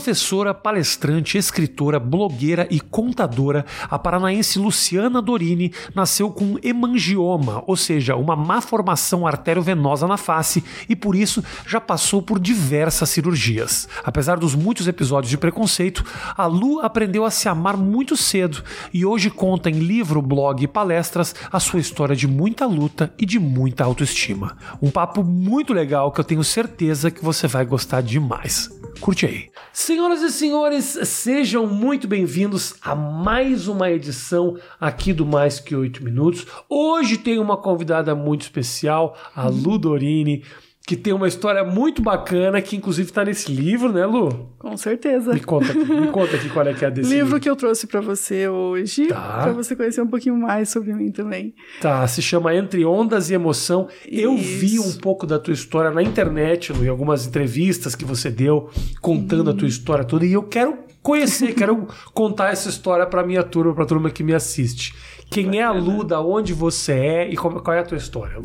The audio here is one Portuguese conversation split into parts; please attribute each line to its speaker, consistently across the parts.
Speaker 1: Professora, palestrante, escritora, blogueira e contadora, a paranaense Luciana Dorini nasceu com hemangioma, ou seja, uma má formação arteriovenosa na face e por isso já passou por diversas cirurgias. Apesar dos muitos episódios de preconceito, a Lu aprendeu a se amar muito cedo e hoje conta em livro, blog e palestras a sua história de muita luta e de muita autoestima. Um papo muito legal que eu tenho certeza que você vai gostar demais. Curte aí. Senhoras e senhores, sejam muito bem-vindos a mais uma edição aqui do Mais Que Oito Minutos. Hoje tem uma convidada muito especial, a Lu Dorini que tem uma história muito bacana, que inclusive está nesse livro, né, Lu?
Speaker 2: Com certeza.
Speaker 1: Me conta aqui, me conta aqui qual é que é desse livro.
Speaker 2: livro que eu trouxe para você hoje, tá. para você conhecer um pouquinho mais sobre mim também.
Speaker 1: Tá, se chama Entre Ondas e Emoção. Isso. Eu vi um pouco da tua história na internet, Lu, em algumas entrevistas que você deu, contando hum. a tua história toda, e eu quero conhecer, quero contar essa história para minha turma, para a turma que me assiste. Quem é a Lu, da onde você é e qual é a tua história, Lu?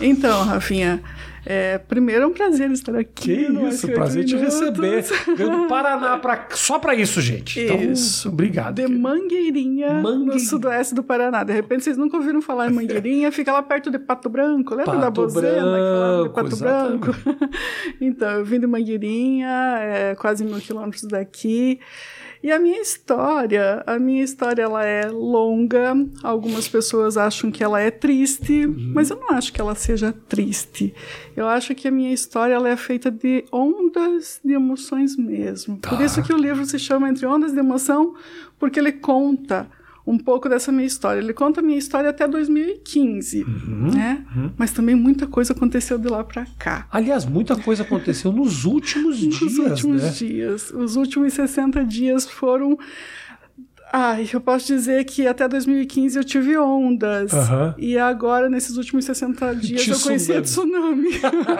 Speaker 2: Então, Rafinha, é, primeiro é um prazer estar aqui.
Speaker 1: Que isso, prazer te receber. Veio do Paraná pra, só para isso, gente. Então, isso. obrigado.
Speaker 2: De Mangueirinha, no sudoeste do Paraná. De repente vocês nunca ouviram falar em Mangueirinha, fica lá perto de Pato Branco. Lembra Pato da Bozena que falava de Pato exatamente. Branco? então, eu vim de Mangueirinha, é, quase mil quilômetros daqui. E a minha história, a minha história ela é longa. Algumas pessoas acham que ela é triste, uhum. mas eu não acho que ela seja triste. Eu acho que a minha história ela é feita de ondas de emoções mesmo. Tá. Por isso que o livro se chama Entre Ondas de Emoção, porque ele conta um pouco dessa minha história. Ele conta a minha história até 2015, uhum, né? Uhum. Mas também muita coisa aconteceu de lá para cá.
Speaker 1: Aliás, muita coisa aconteceu nos últimos dias,
Speaker 2: Nos últimos
Speaker 1: né?
Speaker 2: dias. Os últimos 60 dias foram Ai, eu posso dizer que até 2015 eu tive ondas. Uhum. E agora, nesses últimos 60 dias, eu conheci a tsunami.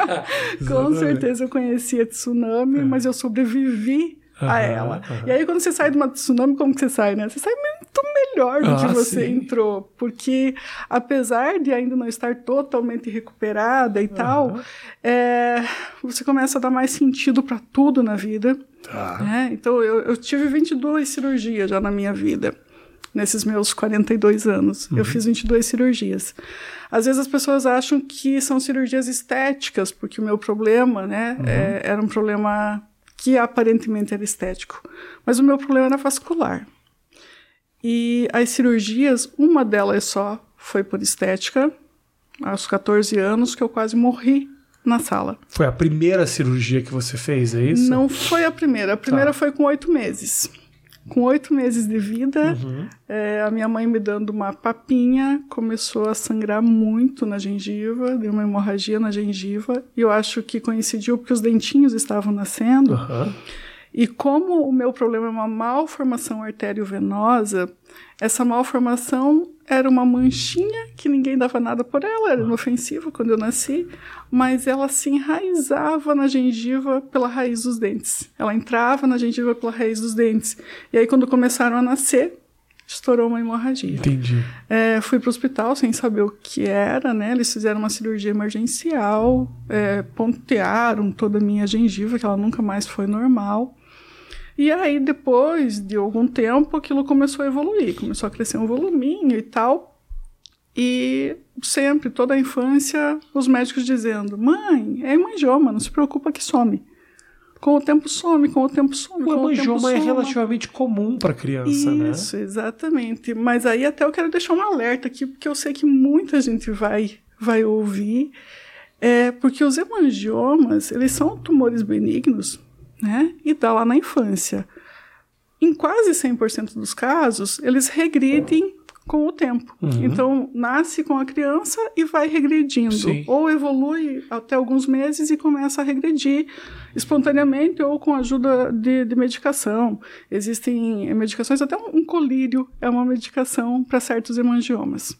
Speaker 2: Com certeza eu conheci a tsunami, mas eu sobrevivi a ela. E aí, quando você sai de uma tsunami, como que você sai, né? Você sai muito melhor do ah, que você sim. entrou. Porque, apesar de ainda não estar totalmente recuperada e uhum. tal, é, você começa a dar mais sentido para tudo na vida. Tá. Né? Então, eu, eu tive 22 cirurgias já na minha vida nesses meus 42 anos. Uhum. Eu fiz 22 cirurgias. Às vezes as pessoas acham que são cirurgias estéticas, porque o meu problema, né, uhum. é, era um problema que aparentemente era estético. Mas o meu problema era vascular. E as cirurgias, uma delas só foi por estética, aos 14 anos, que eu quase morri na sala.
Speaker 1: Foi a primeira cirurgia que você fez, é isso?
Speaker 2: Não foi a primeira. A primeira tá. foi com oito meses. Com oito meses de vida, uhum. é, a minha mãe me dando uma papinha começou a sangrar muito na gengiva, deu uma hemorragia na gengiva, e eu acho que coincidiu porque os dentinhos estavam nascendo. Uhum. E como o meu problema é uma malformação arteriovenosa, essa malformação era uma manchinha que ninguém dava nada por ela, era inofensiva quando eu nasci, mas ela se enraizava na gengiva pela raiz dos dentes. Ela entrava na gengiva pela raiz dos dentes. E aí, quando começaram a nascer, estourou uma hemorragia.
Speaker 1: Entendi.
Speaker 2: É, fui para o hospital sem saber o que era, né? Eles fizeram uma cirurgia emergencial, é, pontearam toda a minha gengiva, que ela nunca mais foi normal. E aí, depois de algum tempo, aquilo começou a evoluir, começou a crescer um voluminho e tal. E sempre, toda a infância, os médicos dizendo: mãe, é hemangioma, não se preocupa que some. Com o tempo some, com o tempo some. O
Speaker 1: hemangioma é relativamente comum para criança,
Speaker 2: Isso,
Speaker 1: né?
Speaker 2: Isso, exatamente. Mas aí até eu quero deixar um alerta aqui, porque eu sei que muita gente vai, vai ouvir. É porque os hemangiomas, eles são tumores benignos, né? E dá lá na infância. Em quase 100% dos casos, eles regridem com o tempo. Uhum. Então, nasce com a criança e vai regredindo. Sim. Ou evolui até alguns meses e começa a regredir espontaneamente ou com ajuda de, de medicação. Existem medicações, até um colírio é uma medicação para certos hemangiomas.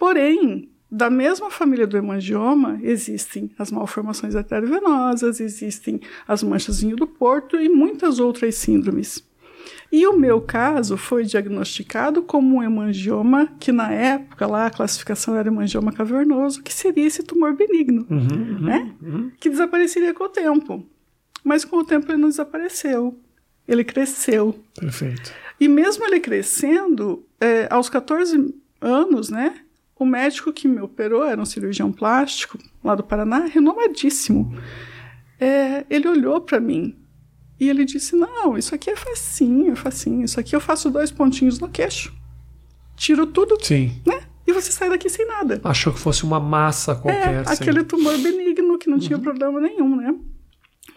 Speaker 2: Porém, da mesma família do hemangioma, existem as malformações arteriovenosas, existem as manchas do porto e muitas outras síndromes. E o meu caso foi diagnosticado como um hemangioma, que na época lá a classificação era hemangioma cavernoso, que seria esse tumor benigno, uhum, uhum, né? Uhum. Que desapareceria com o tempo. Mas com o tempo ele não desapareceu. ele cresceu.
Speaker 1: Perfeito.
Speaker 2: E mesmo ele crescendo, é, aos 14 anos, né? O médico que me operou era um cirurgião plástico lá do Paraná, renomadíssimo. É, ele olhou para mim e ele disse: Não, isso aqui é facinho, é facinho. Isso aqui eu faço dois pontinhos no queixo. Tiro tudo.
Speaker 1: Sim.
Speaker 2: Né? E você sai daqui sem nada.
Speaker 1: Achou que fosse uma massa qualquer.
Speaker 2: É, aquele tumor benigno que não uhum. tinha problema nenhum, né?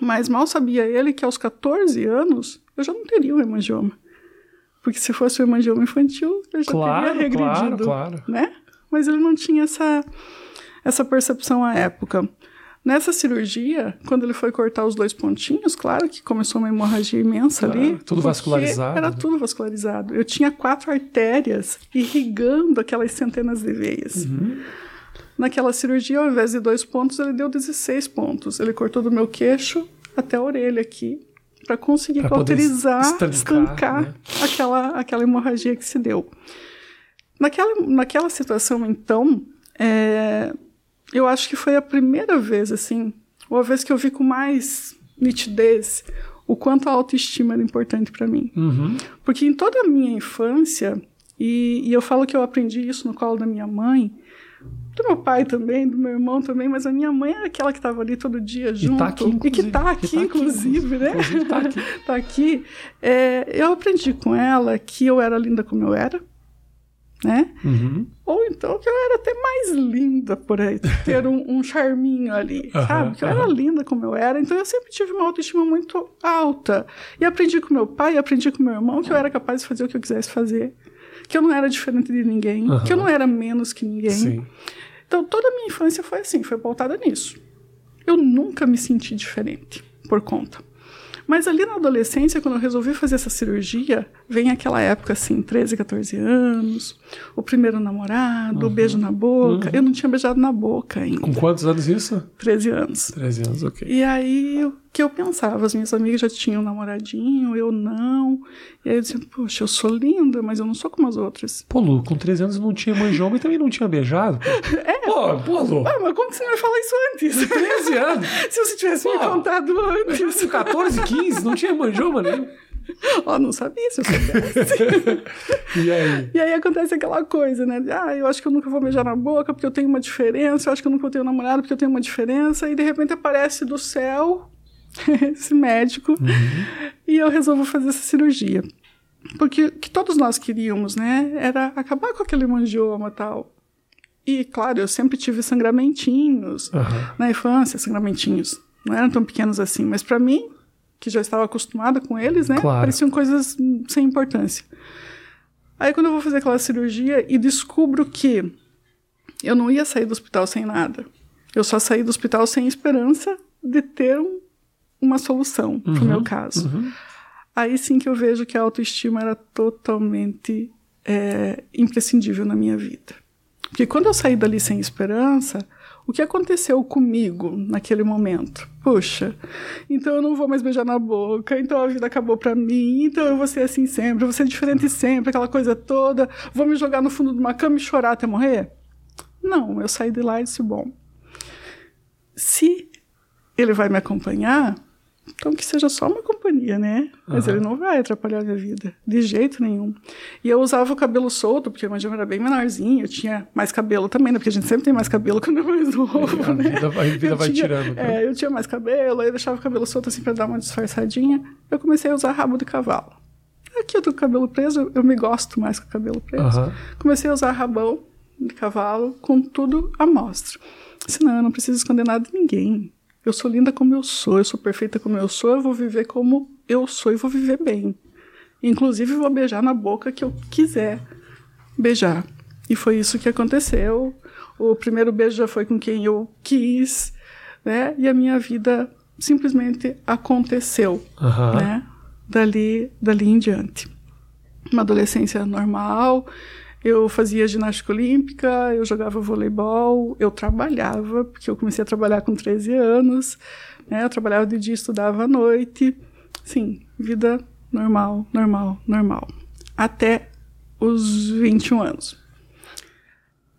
Speaker 2: Mas mal sabia ele que aos 14 anos eu já não teria o hemangioma. Porque se fosse o hemangioma infantil, eu já claro, teria regredido. Claro, claro. Né? Mas ele não tinha essa, essa percepção à época. Nessa cirurgia, quando ele foi cortar os dois pontinhos, claro que começou uma hemorragia imensa claro, ali.
Speaker 1: Tudo vascularizado.
Speaker 2: Era né? tudo vascularizado. Eu tinha quatro artérias irrigando aquelas centenas de veias. Uhum. Naquela cirurgia, ao invés de dois pontos, ele deu 16 pontos. Ele cortou do meu queixo até a orelha aqui, para conseguir pra cauterizar, estancar, estancar né? aquela, aquela hemorragia que se deu. Naquela, naquela situação, então, é, eu acho que foi a primeira vez, assim, ou a vez que eu vi com mais nitidez o quanto a autoestima era importante para mim.
Speaker 1: Uhum.
Speaker 2: Porque em toda a minha infância, e, e, eu falo que eu aprendi isso no colo da minha mãe, do meu pai também, do meu irmão também, mas a minha mãe era aquela que estava ali todo dia junto. E, tá aqui, e que está aqui, tá inclusive, né? Está aqui. tá aqui. É, eu aprendi com ela que eu era linda como eu era né?
Speaker 1: Uhum.
Speaker 2: Ou então que eu era até mais linda por aí, ter um, um charminho ali, uhum, sabe? Que eu uhum. era linda como eu era, então eu sempre tive uma autoestima muito alta. E aprendi com meu pai, aprendi com meu irmão que eu era capaz de fazer o que eu quisesse fazer, que eu não era diferente de ninguém, que eu não era menos que ninguém. Sim. Então toda a minha infância foi assim, foi pautada nisso. Eu nunca me senti diferente por conta. Mas ali na adolescência, quando eu resolvi fazer essa cirurgia, vem aquela época assim, 13, 14 anos, o primeiro namorado, uhum. o beijo na boca. Uhum. Eu não tinha beijado na boca ainda.
Speaker 1: Com quantos anos isso?
Speaker 2: 13 anos.
Speaker 1: 13 anos, ok.
Speaker 2: E aí, que eu pensava, as minhas amigas já tinham um namoradinho, eu não. E aí eu dizia, poxa, eu sou linda, mas eu não sou como as outras.
Speaker 1: Pô, Lu, com 13 anos não tinha manjoma e também não tinha beijado?
Speaker 2: É.
Speaker 1: Pô, pô, Lu.
Speaker 2: Ah, mas como que você vai falar isso antes?
Speaker 1: 13 anos.
Speaker 2: Se você tivesse pô, me contado antes.
Speaker 1: Com 14, 15, não tinha manjoma nem.
Speaker 2: Ó, oh, não sabia se eu soubesse.
Speaker 1: e aí?
Speaker 2: E aí acontece aquela coisa, né? Ah, eu acho que eu nunca vou beijar na boca porque eu tenho uma diferença, eu acho que eu nunca vou ter um namorado porque eu tenho uma diferença, e de repente aparece do céu esse médico, uhum. e eu resolvo fazer essa cirurgia. Porque o que todos nós queríamos, né, era acabar com aquele mangioma e tal. E, claro, eu sempre tive sangramentinhos uhum. na infância, sangramentinhos. Não eram tão pequenos assim, mas para mim, que já estava acostumada com eles, né, claro. pareciam coisas sem importância. Aí, quando eu vou fazer aquela cirurgia e descubro que eu não ia sair do hospital sem nada, eu só saí do hospital sem esperança de ter um uma solução uhum, para o meu caso. Uhum. Aí sim que eu vejo que a autoestima era totalmente é, imprescindível na minha vida. Porque quando eu saí dali sem esperança, o que aconteceu comigo naquele momento? Puxa, então eu não vou mais beijar na boca, então a vida acabou para mim, então eu vou ser assim sempre, eu vou ser diferente sempre, aquela coisa toda, vou me jogar no fundo de uma cama e chorar até morrer? Não, eu saí de lá e disse: bom, se ele vai me acompanhar, então que seja só uma companhia, né? Mas uhum. ele não vai atrapalhar a minha vida, de jeito nenhum. E eu usava o cabelo solto, porque meu era bem menorzinho, eu tinha mais cabelo também, né? Porque a gente sempre tem mais cabelo quando é mais novo,
Speaker 1: a
Speaker 2: né?
Speaker 1: Vida, a vida vai
Speaker 2: tinha,
Speaker 1: tirando.
Speaker 2: Né? É, eu tinha mais cabelo, aí eu deixava o cabelo solto assim pra dar uma disfarçadinha. Eu comecei a usar rabo de cavalo. Aqui eu tô com o cabelo preso, eu me gosto mais com o cabelo preso. Uhum. Comecei a usar rabão de cavalo com tudo à mostra. Senão eu não preciso esconder nada de ninguém. Eu sou linda como eu sou, eu sou perfeita como eu sou, eu vou viver como eu sou e vou viver bem. Inclusive, vou beijar na boca que eu quiser beijar. E foi isso que aconteceu. O primeiro beijo já foi com quem eu quis, né? E a minha vida simplesmente aconteceu,
Speaker 1: uhum.
Speaker 2: né? Dali, dali em diante. Uma adolescência normal, eu fazia ginástica olímpica, eu jogava voleibol, eu trabalhava, porque eu comecei a trabalhar com 13 anos, né? Eu trabalhava de dia, estudava à noite. Sim, vida normal, normal, normal. Até os 21 anos.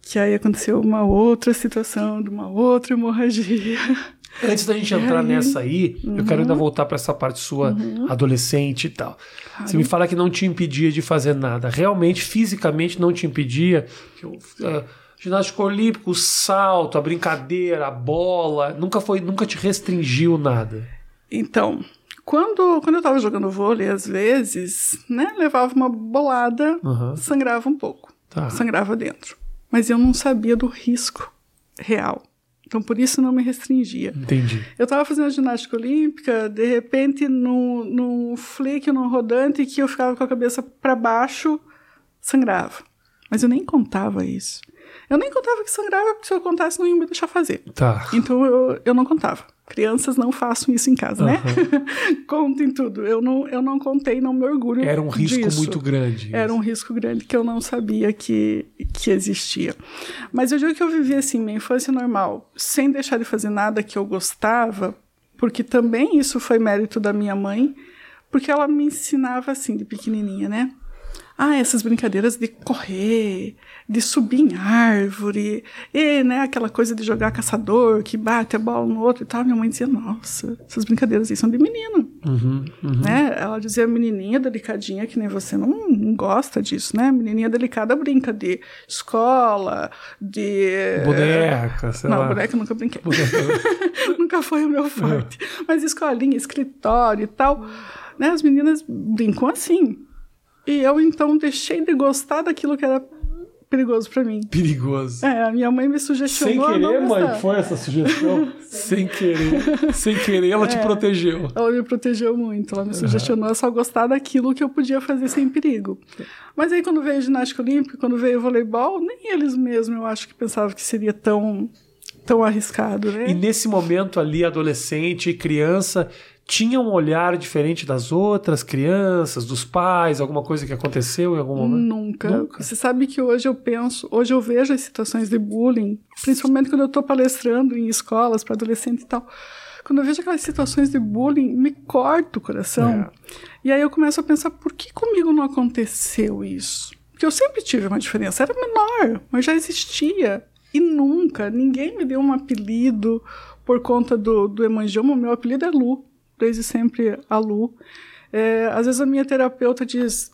Speaker 2: Que aí aconteceu uma outra situação, de uma outra hemorragia.
Speaker 1: Antes da gente entrar aí, nessa aí, uhum. eu quero ainda uhum. voltar para essa parte sua uhum. adolescente e tal. Claro. Você me fala que não te impedia de fazer nada. Realmente, fisicamente, não te impedia. Uh, ginástica olímpica, o salto, a brincadeira, a bola, nunca foi, nunca te restringiu nada.
Speaker 2: Então, quando, quando eu estava jogando vôlei, às vezes, né, levava uma bolada, uhum. sangrava um pouco. Tá. Sangrava dentro. Mas eu não sabia do risco real. Então, por isso não me restringia.
Speaker 1: Entendi.
Speaker 2: Eu estava fazendo ginástica olímpica, de repente, num, num flick, num rodante, que eu ficava com a cabeça para baixo, sangrava. Mas eu nem contava isso. Eu nem contava que sangrava, porque se eu contasse, não ia me deixar fazer.
Speaker 1: Tá.
Speaker 2: Então, eu, eu não contava. Crianças não façam isso em casa, uhum. né? Contem tudo. Eu não, eu não contei, não me orgulho.
Speaker 1: Era um risco
Speaker 2: disso.
Speaker 1: muito grande.
Speaker 2: Era um risco grande que eu não sabia que, que existia. Mas eu digo que eu vivi assim, minha infância normal, sem deixar de fazer nada que eu gostava, porque também isso foi mérito da minha mãe, porque ela me ensinava assim, de pequenininha, né? Ah, essas brincadeiras de correr, de subir em árvore, e, né, aquela coisa de jogar caçador, que bate a bola no outro e tal. Minha mãe dizia, nossa, essas brincadeiras aí são de menino.
Speaker 1: Uhum, uhum.
Speaker 2: Né? Ela dizia, menininha delicadinha, que nem você não, não gosta disso, né? Menininha delicada brinca de escola, de...
Speaker 1: Boneca, sei
Speaker 2: não,
Speaker 1: lá.
Speaker 2: Não, boneca nunca brinquei. nunca foi o meu forte. Mas escolinha, escritório e tal, né? As meninas brincam assim. E eu então deixei de gostar daquilo que era perigoso para mim.
Speaker 1: Perigoso.
Speaker 2: É, a minha mãe me sugestionou.
Speaker 1: Sem querer, mãe, foi essa sugestão? Sem querer. Sem querer, ela é, te protegeu.
Speaker 2: Ela me protegeu muito. Ela me sugestionou a só gostar daquilo que eu podia fazer sem perigo. Mas aí, quando veio ginástica olímpica, quando veio voleibol, nem eles mesmos eu acho que pensavam que seria tão, tão arriscado, né?
Speaker 1: E nesse momento ali, adolescente e criança, tinha um olhar diferente das outras crianças, dos pais, alguma coisa que aconteceu em algum momento?
Speaker 2: Nunca. Nunca. Você sabe que hoje eu penso, hoje eu vejo as situações de bullying, principalmente quando eu estou palestrando em escolas para adolescente e tal. Quando eu vejo aquelas situações de bullying, me corta o coração. É. E aí eu começo a pensar, por que comigo não aconteceu isso? Porque eu sempre tive uma diferença, era menor, mas já existia. E nunca, ninguém me deu um apelido por conta do, do hemangioma, o meu apelido é Lu desde sempre a Lu. É, às vezes a minha terapeuta diz,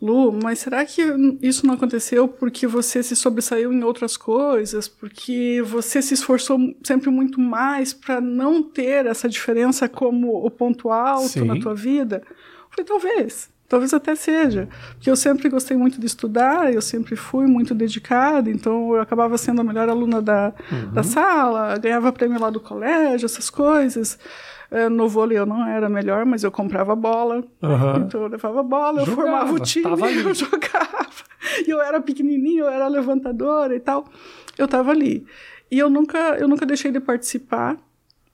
Speaker 2: Lu, mas será que isso não aconteceu porque você se sobressaiu em outras coisas? Porque você se esforçou sempre muito mais para não ter essa diferença como o ponto alto Sim. na tua vida? Eu falei, talvez. Talvez até seja, porque eu sempre gostei muito de estudar, eu sempre fui muito dedicada, então eu acabava sendo a melhor aluna da, uhum. da sala, ganhava prêmio lá do colégio, essas coisas. É, no vôlei eu não era melhor, mas eu comprava bola. Uhum. Então eu levava bola, eu jogava, formava o time, eu jogava. E eu era pequenininho, eu era levantadora e tal. Eu tava ali. E eu nunca, eu nunca deixei de participar.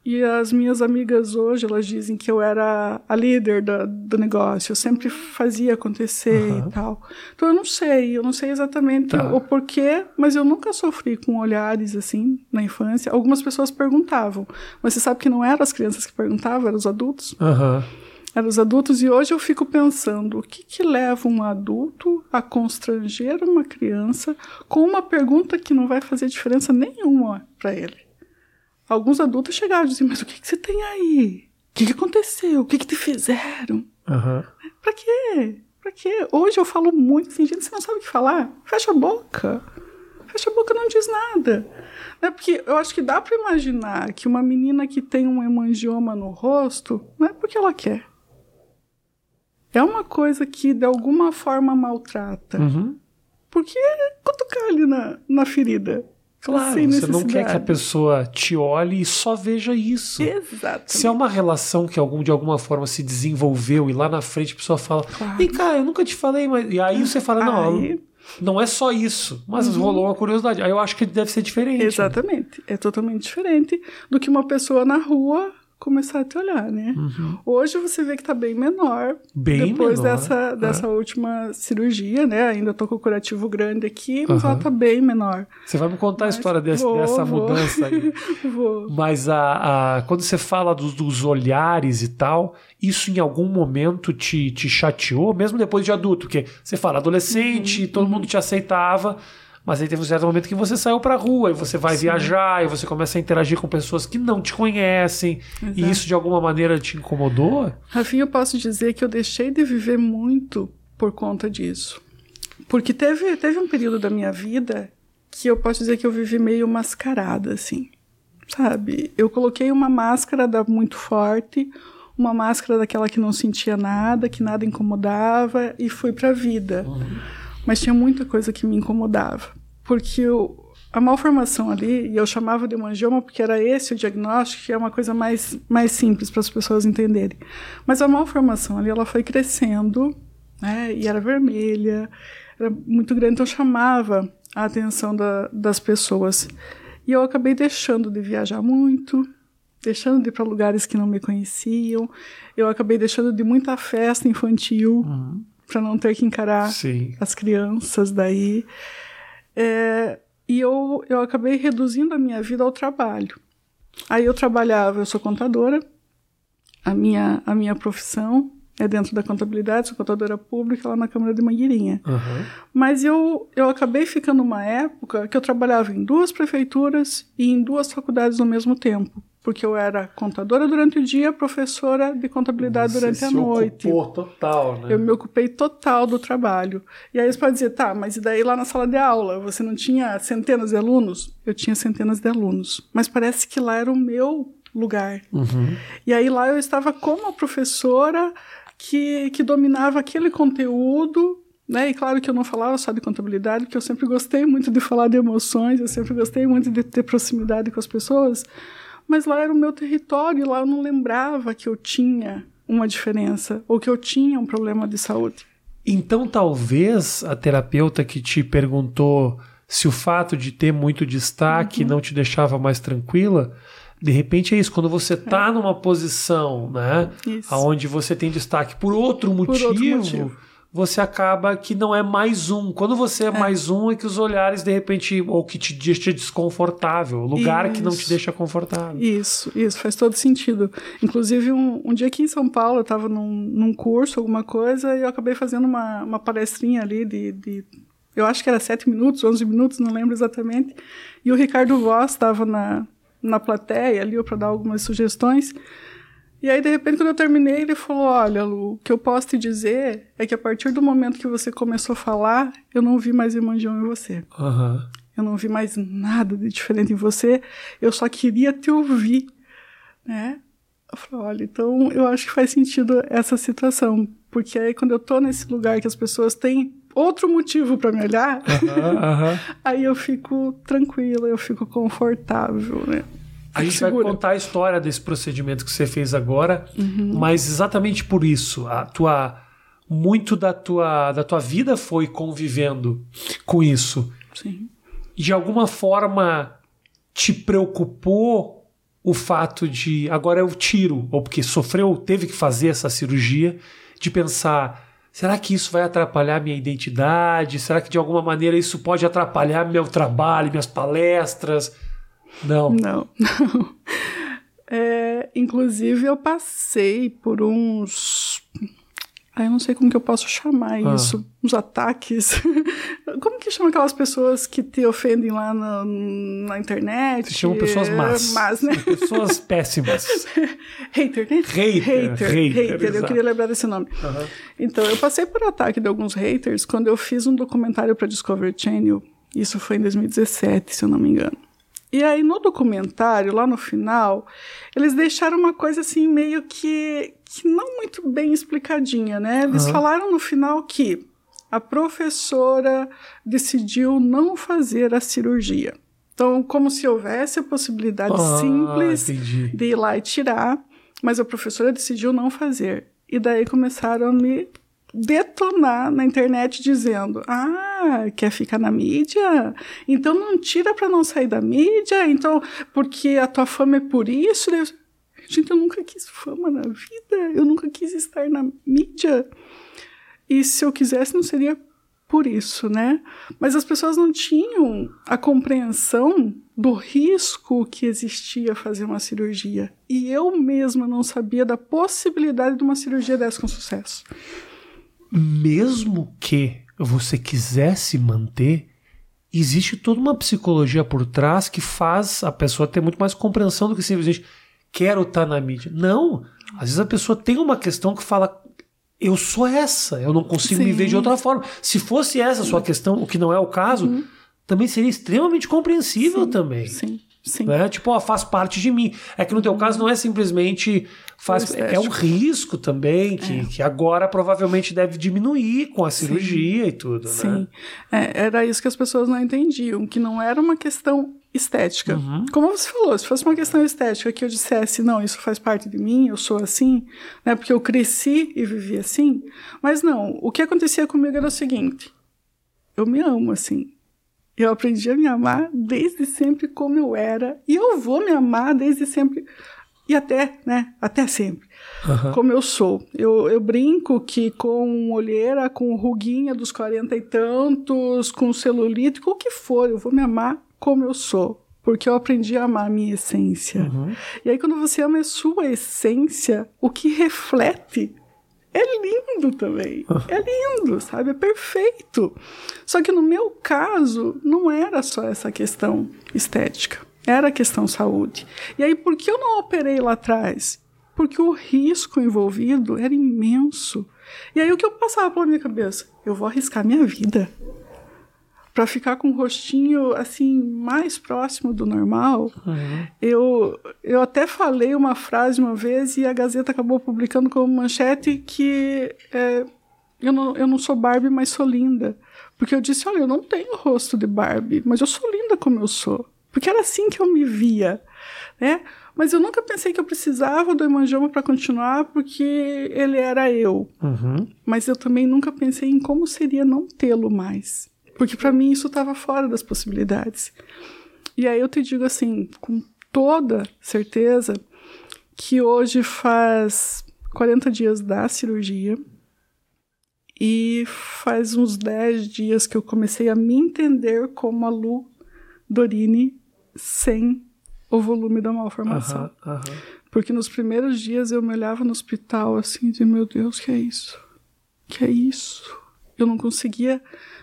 Speaker 2: E as minhas amigas hoje, elas dizem que eu era a líder do, do negócio, eu sempre fazia acontecer uhum. e tal. Então eu não sei, eu não sei exatamente tá. o porquê, mas eu nunca sofri com olhares assim na infância. Algumas pessoas perguntavam, mas você sabe que não eram as crianças que perguntavam, eram os adultos.
Speaker 1: Uhum.
Speaker 2: Eram os adultos, e hoje eu fico pensando: o que, que leva um adulto a constranger uma criança com uma pergunta que não vai fazer diferença nenhuma para ele? Alguns adultos chegaram e diziam, mas o que, que você tem aí? O que, que aconteceu? O que, que te fizeram?
Speaker 1: Uhum.
Speaker 2: Pra quê? Pra quê? Hoje eu falo muito assim, gente, você não sabe o que falar? Fecha a boca. Fecha a boca não diz nada. É porque eu acho que dá para imaginar que uma menina que tem um hemangioma no rosto não é porque ela quer. É uma coisa que de alguma forma maltrata.
Speaker 1: Uhum.
Speaker 2: Porque é cutucar ali na, na ferida.
Speaker 1: Claro, você não quer que a pessoa te olhe e só veja isso.
Speaker 2: Exato.
Speaker 1: Se é uma relação que algum, de alguma forma se desenvolveu e lá na frente a pessoa fala: claro. Vem cá, eu nunca te falei, mas. E aí você fala: Não, aí... não é só isso, mas uhum. rolou uma curiosidade. Aí eu acho que deve ser diferente.
Speaker 2: Exatamente. Né? É totalmente diferente do que uma pessoa na rua começar a te olhar, né?
Speaker 1: Uhum.
Speaker 2: Hoje você vê que tá bem menor.
Speaker 1: Bem
Speaker 2: depois
Speaker 1: menor.
Speaker 2: dessa, é. dessa última cirurgia, né? Ainda tô com o curativo grande aqui, mas uhum. ela tá bem menor.
Speaker 1: Você vai me contar mas a história desse, vou, dessa vou. mudança aí.
Speaker 2: vou.
Speaker 1: Mas a, a, quando você fala dos, dos olhares e tal, isso em algum momento te, te chateou, mesmo depois de adulto? Porque você fala adolescente, uhum. todo mundo te aceitava Mas aí teve um certo momento que você saiu pra rua e você vai Sim. viajar e você começa a interagir com pessoas que não te conhecem. Exato. E isso de alguma maneira te incomodou?
Speaker 2: Rafinha, eu posso dizer que eu deixei de viver muito por conta disso. Porque teve, teve um período da minha vida que eu posso dizer que eu vivi meio mascarada, assim. Sabe? Eu coloquei uma máscara da muito forte, uma máscara daquela que não sentia nada, que nada incomodava, e fui pra vida. Uhum. Mas tinha muita coisa que me incomodava. Porque eu, a malformação ali, e eu chamava de hemangioma porque era esse o diagnóstico, que é uma coisa mais, mais simples para as pessoas entenderem. Mas a malformação ali, ela foi crescendo, né, e era vermelha, era muito grande, então chamava a atenção da, das pessoas. E eu acabei deixando de viajar muito, deixando de ir para lugares que não me conheciam, eu acabei deixando de muita festa infantil. Uhum para não ter que encarar Sim. as crianças daí. É, e eu, eu acabei reduzindo a minha vida ao trabalho. Aí eu trabalhava, eu sou contadora, a minha, a minha profissão é dentro da contabilidade, sou contadora pública lá na Câmara de Mangueirinha. Uhum. Mas eu, eu acabei ficando uma época que eu trabalhava em duas prefeituras e em duas faculdades ao mesmo tempo porque eu era contadora durante o dia, professora de contabilidade você durante a noite.
Speaker 1: Ocupou total, né?
Speaker 2: Eu me ocupei total do trabalho. E aí você pode dizer, tá, mas e daí lá na sala de aula, você não tinha centenas de alunos? Eu tinha centenas de alunos, mas parece que lá era o meu lugar. Uhum. E aí lá eu estava como a professora que, que dominava aquele conteúdo né? E claro que eu não falava só de contabilidade, porque eu sempre gostei muito de falar de emoções, eu sempre gostei muito de ter proximidade com as pessoas, mas lá era o meu território, lá eu não lembrava que eu tinha uma diferença ou que eu tinha um problema de saúde.
Speaker 1: Então, talvez a terapeuta que te perguntou se o fato de ter muito destaque uhum. não te deixava mais tranquila, de repente é isso, quando você está é. numa posição, né, isso. onde você tem destaque por outro motivo, por outro motivo você acaba que não é mais um. Quando você é, é. mais um, é que os olhares, de repente, ou que te deixa desconfortável, lugar isso. que não te deixa confortável.
Speaker 2: Isso, isso, faz todo sentido. Inclusive, um, um dia aqui em São Paulo, eu estava num, num curso, alguma coisa, e eu acabei fazendo uma, uma palestrinha ali de, de eu acho que era sete minutos, onze minutos, não lembro exatamente. E o Ricardo Voss estava na, na plateia ali para dar algumas sugestões. E aí, de repente, quando eu terminei, ele falou: Olha, Lu, o que eu posso te dizer é que a partir do momento que você começou a falar, eu não vi mais Emanjão em você. Uhum. Eu não vi mais nada de diferente em você, eu só queria te ouvir. Né? Eu falei: Olha, então eu acho que faz sentido essa situação. Porque aí, quando eu tô nesse lugar que as pessoas têm outro motivo para me olhar, uhum, uhum. aí eu fico tranquila, eu fico confortável, né?
Speaker 1: A gente segura. vai contar a história desse procedimento que você fez agora, uhum. mas exatamente por isso, a tua muito da tua da tua vida foi convivendo com isso.
Speaker 2: Sim.
Speaker 1: De alguma forma te preocupou o fato de agora eu tiro, ou porque sofreu, teve que fazer essa cirurgia, de pensar Será que isso vai atrapalhar minha identidade? Será que de alguma maneira isso pode atrapalhar meu trabalho, minhas palestras? Não.
Speaker 2: Não, não. É, inclusive, eu passei por uns. Ah, eu não sei como que eu posso chamar ah. isso. Uns ataques. Como que chama aquelas pessoas que te ofendem lá na, na internet? Se
Speaker 1: chamam pessoas más. más né? Pessoas péssimas.
Speaker 2: hater, né?
Speaker 1: Hater. Hater.
Speaker 2: Hater. hater. Eu queria lembrar desse nome. Uhum. Então, eu passei por ataque de alguns haters quando eu fiz um documentário para Discovery Channel. Isso foi em 2017, se eu não me engano. E aí, no documentário, lá no final, eles deixaram uma coisa assim, meio que, que não muito bem explicadinha, né? Eles uhum. falaram no final que a professora decidiu não fazer a cirurgia. Então, como se houvesse a possibilidade ah, simples entendi. de ir lá e tirar, mas a professora decidiu não fazer. E daí começaram a me detonar na internet dizendo: "Ah, quer ficar na mídia? Então não tira para não sair da mídia, então porque a tua fama é por isso". Gente, eu nunca quis fama na vida, eu nunca quis estar na mídia. E se eu quisesse não seria por isso, né? Mas as pessoas não tinham a compreensão do risco que existia fazer uma cirurgia. E eu mesma não sabia da possibilidade de uma cirurgia dessa com sucesso
Speaker 1: mesmo que você quisesse manter, existe toda uma psicologia por trás que faz a pessoa ter muito mais compreensão do que simplesmente quero estar na mídia. Não. Às vezes a pessoa tem uma questão que fala. Eu sou essa, eu não consigo Sim. me ver de outra forma. Se fosse essa a sua questão, o que não é o caso, uhum. também seria extremamente compreensível
Speaker 2: Sim.
Speaker 1: também.
Speaker 2: Sim. Sim.
Speaker 1: Né? Tipo, ó, faz parte de mim. É que no teu caso não é simplesmente faz é um risco também que, é. que agora provavelmente deve diminuir com a cirurgia Sim. e tudo,
Speaker 2: Sim.
Speaker 1: né?
Speaker 2: É, era isso que as pessoas não entendiam, que não era uma questão estética. Uhum. Como você falou, se fosse uma questão estética que eu dissesse, não, isso faz parte de mim, eu sou assim, né, porque eu cresci e vivi assim, mas não, o que acontecia comigo era o seguinte, eu me amo assim, eu aprendi a me amar desde sempre como eu era. E eu vou me amar desde sempre. E até, né? Até sempre. Uhum. Como eu sou. Eu, eu brinco que com olheira, com ruguinha dos quarenta e tantos, com celulite, com o que for, eu vou me amar como eu sou. Porque eu aprendi a amar a minha essência. Uhum. E aí, quando você ama a sua essência, o que reflete é lindo também. É lindo, sabe? É perfeito. Só que no meu caso, não era só essa questão estética. Era a questão saúde. E aí, por que eu não operei lá atrás? Porque o risco envolvido era imenso. E aí, o que eu passava pela minha cabeça? Eu vou arriscar minha vida para ficar com o rostinho assim mais próximo do normal. Uhum. Eu, eu até falei uma frase uma vez e a Gazeta acabou publicando como manchete que é, eu, não, eu não sou Barbie, mas sou linda. Porque eu disse, olha, eu não tenho rosto de Barbie, mas eu sou linda como eu sou. Porque era assim que eu me via, né? Mas eu nunca pensei que eu precisava do hemangioma para continuar, porque ele era eu. Uhum. Mas eu também nunca pensei em como seria não tê-lo mais. Porque para mim isso estava fora das possibilidades. E aí eu te digo assim, com toda certeza, que hoje faz 40 dias da cirurgia e faz uns 10 dias que eu comecei a me entender como a Lu Dorini sem o volume da malformação. Uhum, uhum. Porque nos primeiros dias eu me olhava no hospital assim, e dizia, meu Deus, que é isso? Que é isso? Eu não conseguia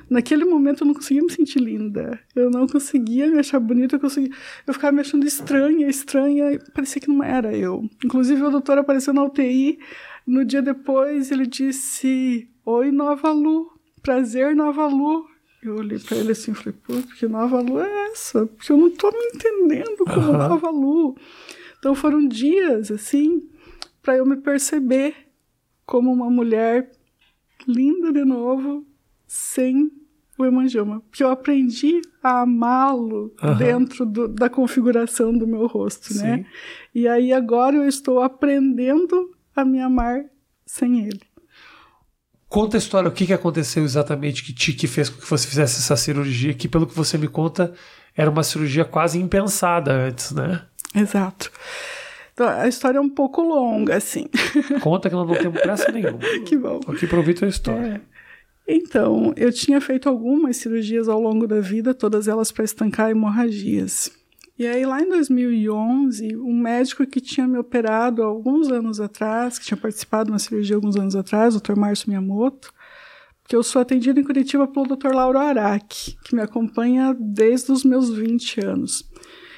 Speaker 2: Naquele momento eu não conseguia me sentir linda. Eu não conseguia me achar bonita, eu conseguia. Eu ficava me achando estranha, estranha, parecia que não era eu. Inclusive o doutor apareceu na UTI no dia depois, ele disse: "Oi, Nova Lu, prazer, Nova Lu". Eu olhei para ele assim e falei: "Pô, que Nova Lu é essa? Porque eu não tô me entendendo como uhum. Nova Lu". Então foram dias assim para eu me perceber como uma mulher linda de novo, sem o hemangioma, porque eu aprendi a amá-lo uhum. dentro do, da configuração do meu rosto, né? Sim. né? E aí agora eu estou aprendendo a me amar sem ele.
Speaker 1: Conta a história, o que, que aconteceu exatamente que te que fez com que você fizesse essa cirurgia, que pelo que você me conta, era uma cirurgia quase impensada antes, né?
Speaker 2: Exato. Então, a história é um pouco longa, assim.
Speaker 1: Conta que nós não temos pressa nenhuma.
Speaker 2: que bom.
Speaker 1: Aqui ouvir tua história.
Speaker 2: É. Então, eu tinha feito algumas cirurgias ao longo da vida, todas elas para estancar hemorragias. E aí, lá em 2011, um médico que tinha me operado alguns anos atrás, que tinha participado de uma cirurgia alguns anos atrás, o Dr. Márcio Miyamoto, que eu sou atendida em Curitiba pelo Dr. Lauro Araque, que me acompanha desde os meus 20 anos.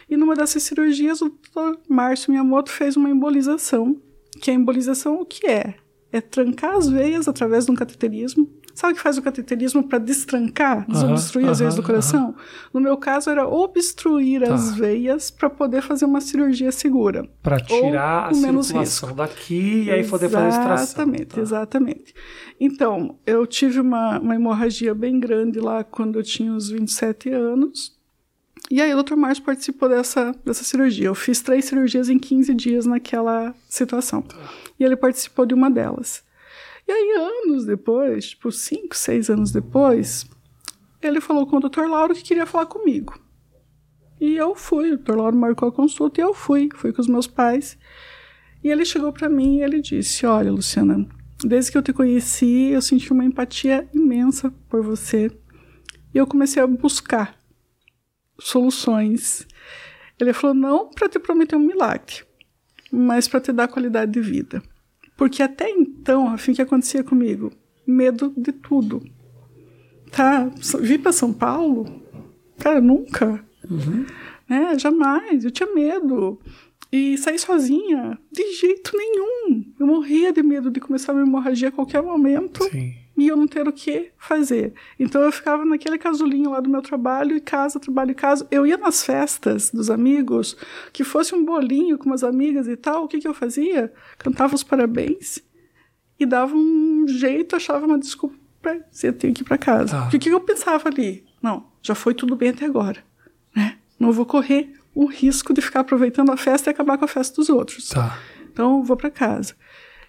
Speaker 2: E numa dessas cirurgias, o Dr. Márcio Miyamoto fez uma embolização, que a embolização o que é? É trancar as veias através de um cateterismo Sabe o que faz o cateterismo para destrancar, desobstruir as veias do coração? No meu caso, era obstruir tá. as veias para poder fazer uma cirurgia segura.
Speaker 1: Para tirar a circulação daqui e aí poder fazer a extração.
Speaker 2: Exatamente, tá. exatamente. Então, eu tive uma, uma hemorragia bem grande lá quando eu tinha uns 27 anos. E aí o Dr. Márcio participou dessa, dessa cirurgia. Eu fiz três cirurgias em 15 dias naquela situação. Tá. E ele participou de uma delas. E aí, anos depois, tipo, cinco, seis anos depois, ele falou com o Dr. Lauro que queria falar comigo. E eu fui, o Dr. Lauro marcou a consulta e eu fui, fui com os meus pais. E ele chegou para mim e ele disse: Olha, Luciana, desde que eu te conheci, eu senti uma empatia imensa por você. E eu comecei a buscar soluções. Ele falou: Não para te prometer um milagre, mas para te dar qualidade de vida. Porque até então, assim, o que acontecia comigo? Medo de tudo. Tá? Vim para São Paulo, Cara, nunca. Uhum. Né? Jamais. Eu tinha medo. E sair sozinha, de jeito nenhum. Eu morria de medo de começar uma hemorragia a qualquer momento. Sim. E eu não ter o que fazer. Então eu ficava naquele casulinho lá do meu trabalho, e casa, trabalho e casa. Eu ia nas festas dos amigos, que fosse um bolinho com umas amigas e tal. O que, que eu fazia? Cantava os parabéns e dava um jeito, achava uma desculpa para dizer, tenho que ir para casa. Ah. O que, que eu pensava ali? Não, já foi tudo bem até agora. Né? Não vou correr o risco de ficar aproveitando a festa e acabar com a festa dos outros. Tá. Então, vou para casa.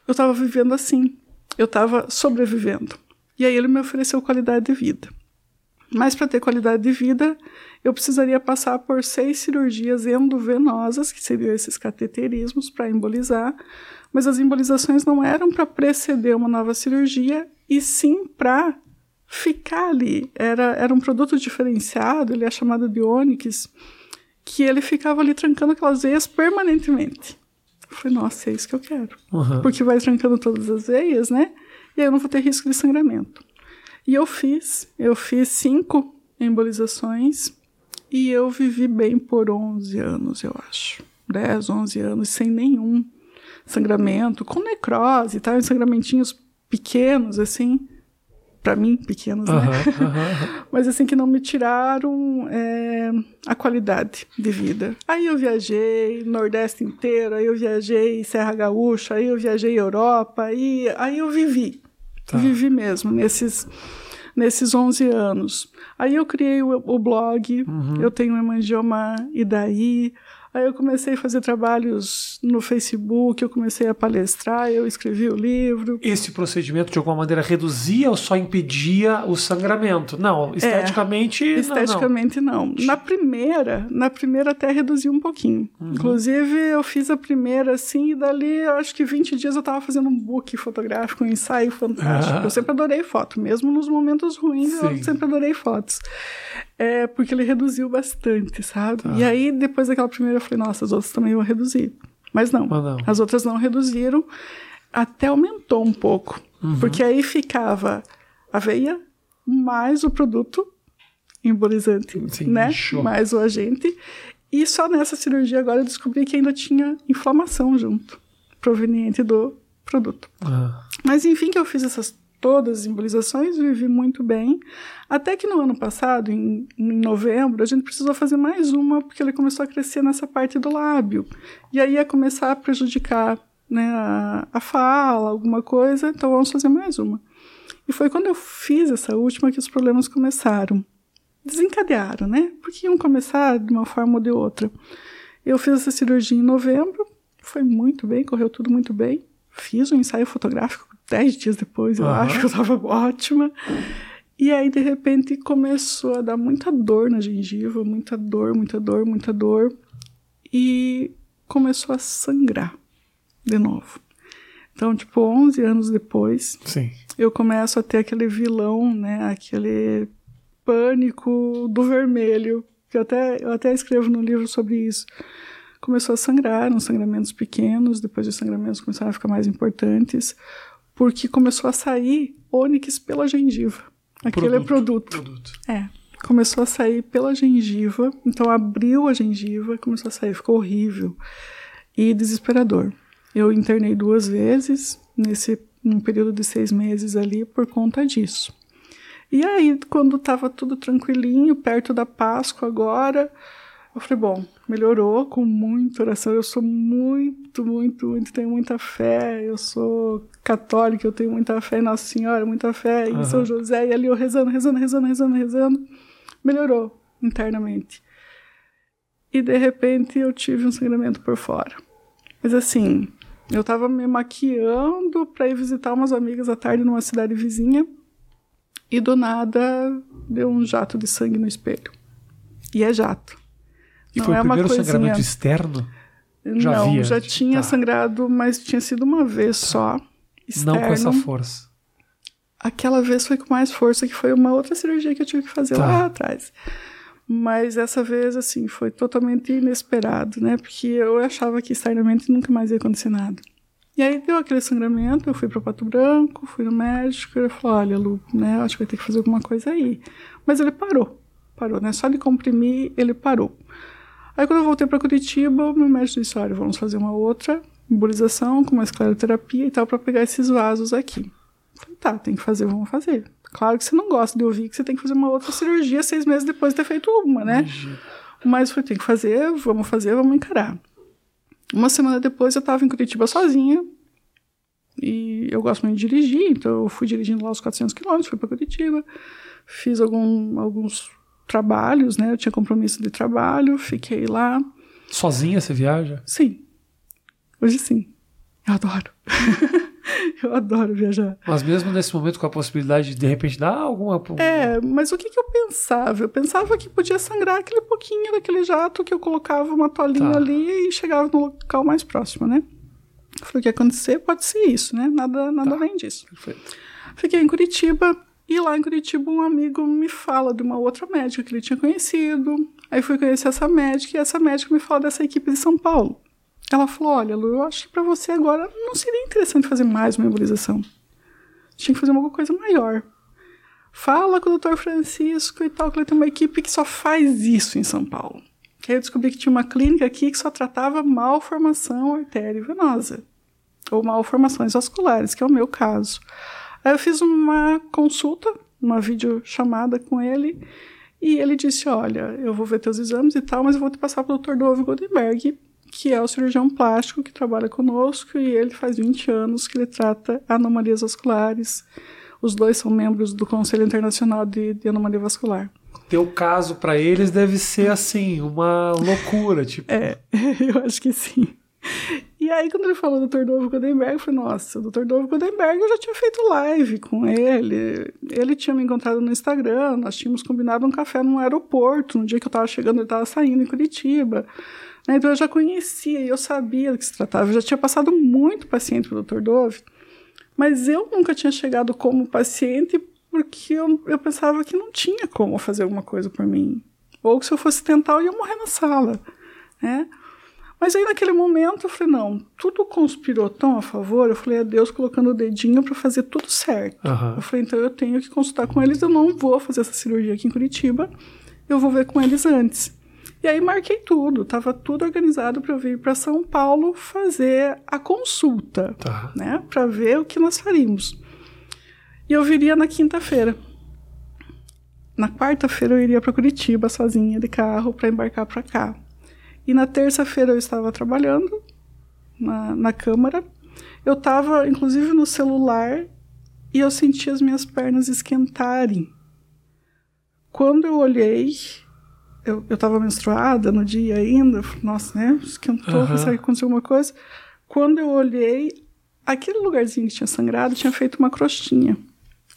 Speaker 2: Eu estava vivendo assim. Eu estava sobrevivendo. E aí ele me ofereceu qualidade de vida. Mas para ter qualidade de vida, eu precisaria passar por seis cirurgias endovenosas, que seriam esses cateterismos para embolizar. Mas as embolizações não eram para preceder uma nova cirurgia, e sim para ficar ali. Era, era um produto diferenciado, ele é chamado de Onyx, que ele ficava ali trancando aquelas veias permanentemente. Eu falei, nossa, é isso que eu quero. Uhum. Porque vai trancando todas as veias, né? E aí eu não vou ter risco de sangramento. E eu fiz, eu fiz cinco embolizações e eu vivi bem por 11 anos, eu acho. 10, 11 anos, sem nenhum sangramento, com necrose, tá? sangramentinhos pequenos, assim para mim, pequenos, né? Mas assim, que não me tiraram é, a qualidade de vida. Aí eu viajei Nordeste inteiro, aí eu viajei Serra Gaúcha, aí eu viajei Europa, aí, aí eu vivi. Tá. Vivi mesmo nesses, nesses 11 anos. Aí eu criei o, o blog, uhum. eu tenho Emangioma e daí Aí eu comecei a fazer trabalhos no Facebook, eu comecei a palestrar, eu escrevi o livro.
Speaker 1: Esse procedimento de alguma maneira reduzia ou só impedia o sangramento? Não, esteticamente
Speaker 2: é, esteticamente não. não. Na primeira, na primeira até reduziu um pouquinho. Uhum. Inclusive eu fiz a primeira assim e dali acho que 20 dias eu estava fazendo um book fotográfico, um ensaio fantástico. Ah. Eu sempre adorei foto, mesmo nos momentos ruins Sim. eu sempre adorei fotos. É, porque ele reduziu bastante, sabe? Tá. E aí, depois daquela primeira, eu falei, nossa, as outras também vão reduzir. Mas não, Mas não. as outras não reduziram, até aumentou um pouco. Uhum. Porque aí ficava a veia mais o produto embolizante, Sim, né? Show. Mais o agente. E só nessa cirurgia agora eu descobri que ainda tinha inflamação junto, proveniente do produto. Ah. Mas enfim que eu fiz essas todas as embolizações, vivi muito bem. Até que no ano passado, em, em, novembro, a gente precisou fazer mais uma, porque ele começou a crescer nessa parte do lábio. E aí ia começar a prejudicar né, a, a fala, alguma coisa, então vamos fazer mais uma. E foi quando eu fiz essa última que os problemas começaram. Desencadearam, né? Porque iam começar de uma forma ou de outra. Eu fiz essa cirurgia em novembro, foi muito bem, correu tudo muito bem. Fiz um ensaio fotográfico dez dias depois, eu uhum. acho que eu tava ótima. E aí, de repente, começou a dar muita dor na gengiva, muita dor, muita dor, muita dor. E começou a sangrar de novo. Então, tipo, 11 anos depois, Sim. eu começo a ter aquele vilão, né? Aquele pânico do vermelho, que eu até, eu até escrevo no livro sobre isso. Começou a sangrar, uns sangramentos pequenos, depois os sangramentos começaram a ficar mais importantes porque começou a sair ônix pela gengiva. Aquele é produto, é produto. produto. É. Começou a sair pela gengiva, então abriu a gengiva, começou a sair, ficou horrível e desesperador. Eu internei duas vezes nesse num período de seis meses ali por conta disso. E aí, quando estava tudo tranquilinho, perto da Páscoa agora, eu falei, bom, melhorou com muita oração. Eu sou muito, muito, muito, tenho muita fé. Eu sou católica, eu tenho muita fé em Nossa Senhora, muita fé em uhum. São José. E ali eu rezando, rezando, rezando, rezando, rezando. Melhorou internamente. E de repente eu tive um sangramento por fora. Mas assim, eu tava me maquiando para ir visitar umas amigas à tarde numa cidade vizinha. E do nada deu um jato de sangue no espelho. E é jato.
Speaker 1: E não foi é o primeiro coisinha... sangramento externo?
Speaker 2: Já não, havia, já tinha tá. sangrado, mas tinha sido uma vez tá. só. Externo.
Speaker 1: Não com essa força.
Speaker 2: Aquela vez foi com mais força, que foi uma outra cirurgia que eu tive que fazer tá. lá atrás. Mas essa vez, assim, foi totalmente inesperado, né? Porque eu achava que externamente nunca mais ia acontecer nada. E aí deu aquele sangramento, eu fui para Pato Branco, fui no médico, ele falou, olha, Lu, né, acho que vai ter que fazer alguma coisa aí. Mas ele parou parou, né? Só de comprimir, ele parou. Aí quando eu voltei para Curitiba, meu médico disse, olha, vamos fazer uma outra embolização com uma escleroterapia e tal para pegar esses vasos aqui. Falei, tá, tem que fazer, vamos fazer. Claro que você não gosta de ouvir que você tem que fazer uma outra cirurgia seis meses depois de ter feito uma, né? Imagina. Mas foi, tem que fazer, vamos fazer, vamos encarar. Uma semana depois eu estava em Curitiba sozinha, e eu gosto muito de dirigir, então eu fui dirigindo lá os 400 quilômetros, fui para Curitiba, fiz algum, alguns trabalhos, né? Eu tinha compromisso de trabalho, fiquei lá.
Speaker 1: Sozinha você viaja?
Speaker 2: Sim. Hoje sim. Eu adoro. eu adoro viajar.
Speaker 1: Mas mesmo nesse momento com a possibilidade de de repente dar alguma.
Speaker 2: É, mas o que, que eu pensava? Eu pensava que podia sangrar aquele pouquinho daquele jato que eu colocava uma tolinha tá. ali e chegava no local mais próximo, né? Falei, o que acontecer pode ser isso, né? Nada, nada tá. além disso. Perfeito. Fiquei em Curitiba e lá em Curitiba um amigo me fala de uma outra médica que ele tinha conhecido. Aí fui conhecer essa médica e essa médica me fala dessa equipe de São Paulo. Ela falou: Olha, Lu, eu acho que para você agora não seria interessante fazer mais uma embolização. Tinha que fazer uma coisa maior. Fala com o Dr. Francisco e tal, que ele tem uma equipe que só faz isso em São Paulo. Aí eu descobri que tinha uma clínica aqui que só tratava malformação artério venosa ou malformações vasculares, que é o meu caso. Aí eu fiz uma consulta, uma videochamada com ele, e ele disse: Olha, eu vou ver teus exames e tal, mas eu vou te passar para o Dr. Dove Goldenberg, que é o cirurgião plástico que trabalha conosco, e ele faz 20 anos que ele trata anomalias vasculares. Os dois são membros do Conselho Internacional de, de Anomalia Vascular.
Speaker 1: Teu caso para eles deve ser assim, uma loucura, tipo.
Speaker 2: É, eu acho que sim. E aí, quando ele falou do Dr. Dove Goldenberg, eu falei, nossa, o Dr. Dove Goldenberg eu já tinha feito live com ele. Ele tinha me encontrado no Instagram, nós tínhamos combinado um café no aeroporto. No dia que eu estava chegando, ele estava saindo em Curitiba. Né, então eu já conhecia eu sabia do que se tratava. Eu já tinha passado muito paciente para o Dr. Dove, mas eu nunca tinha chegado como paciente porque eu, eu pensava que não tinha como fazer alguma coisa por mim. Ou que se eu fosse tentar, eu ia morrer na sala. Né? Mas aí naquele momento eu falei, não, tudo conspirou tão a favor, eu falei a Deus colocando o dedinho para fazer tudo certo. Uhum. Eu falei, então eu tenho que consultar com eles, eu não vou fazer essa cirurgia aqui em Curitiba, eu vou ver com eles antes. E aí marquei tudo, estava tudo organizado para eu vir para São Paulo fazer a consulta, tá. né, para ver o que nós faríamos. E eu viria na quinta-feira. Na quarta-feira eu iria para Curitiba sozinha de carro para embarcar para cá. E na terça-feira eu estava trabalhando na, na Câmara. Eu estava, inclusive, no celular e eu senti as minhas pernas esquentarem. Quando eu olhei, eu estava menstruada no dia ainda, nossa, né? Esquentou, uhum. que aconteceu alguma coisa. Quando eu olhei, aquele lugarzinho que tinha sangrado tinha feito uma crostinha.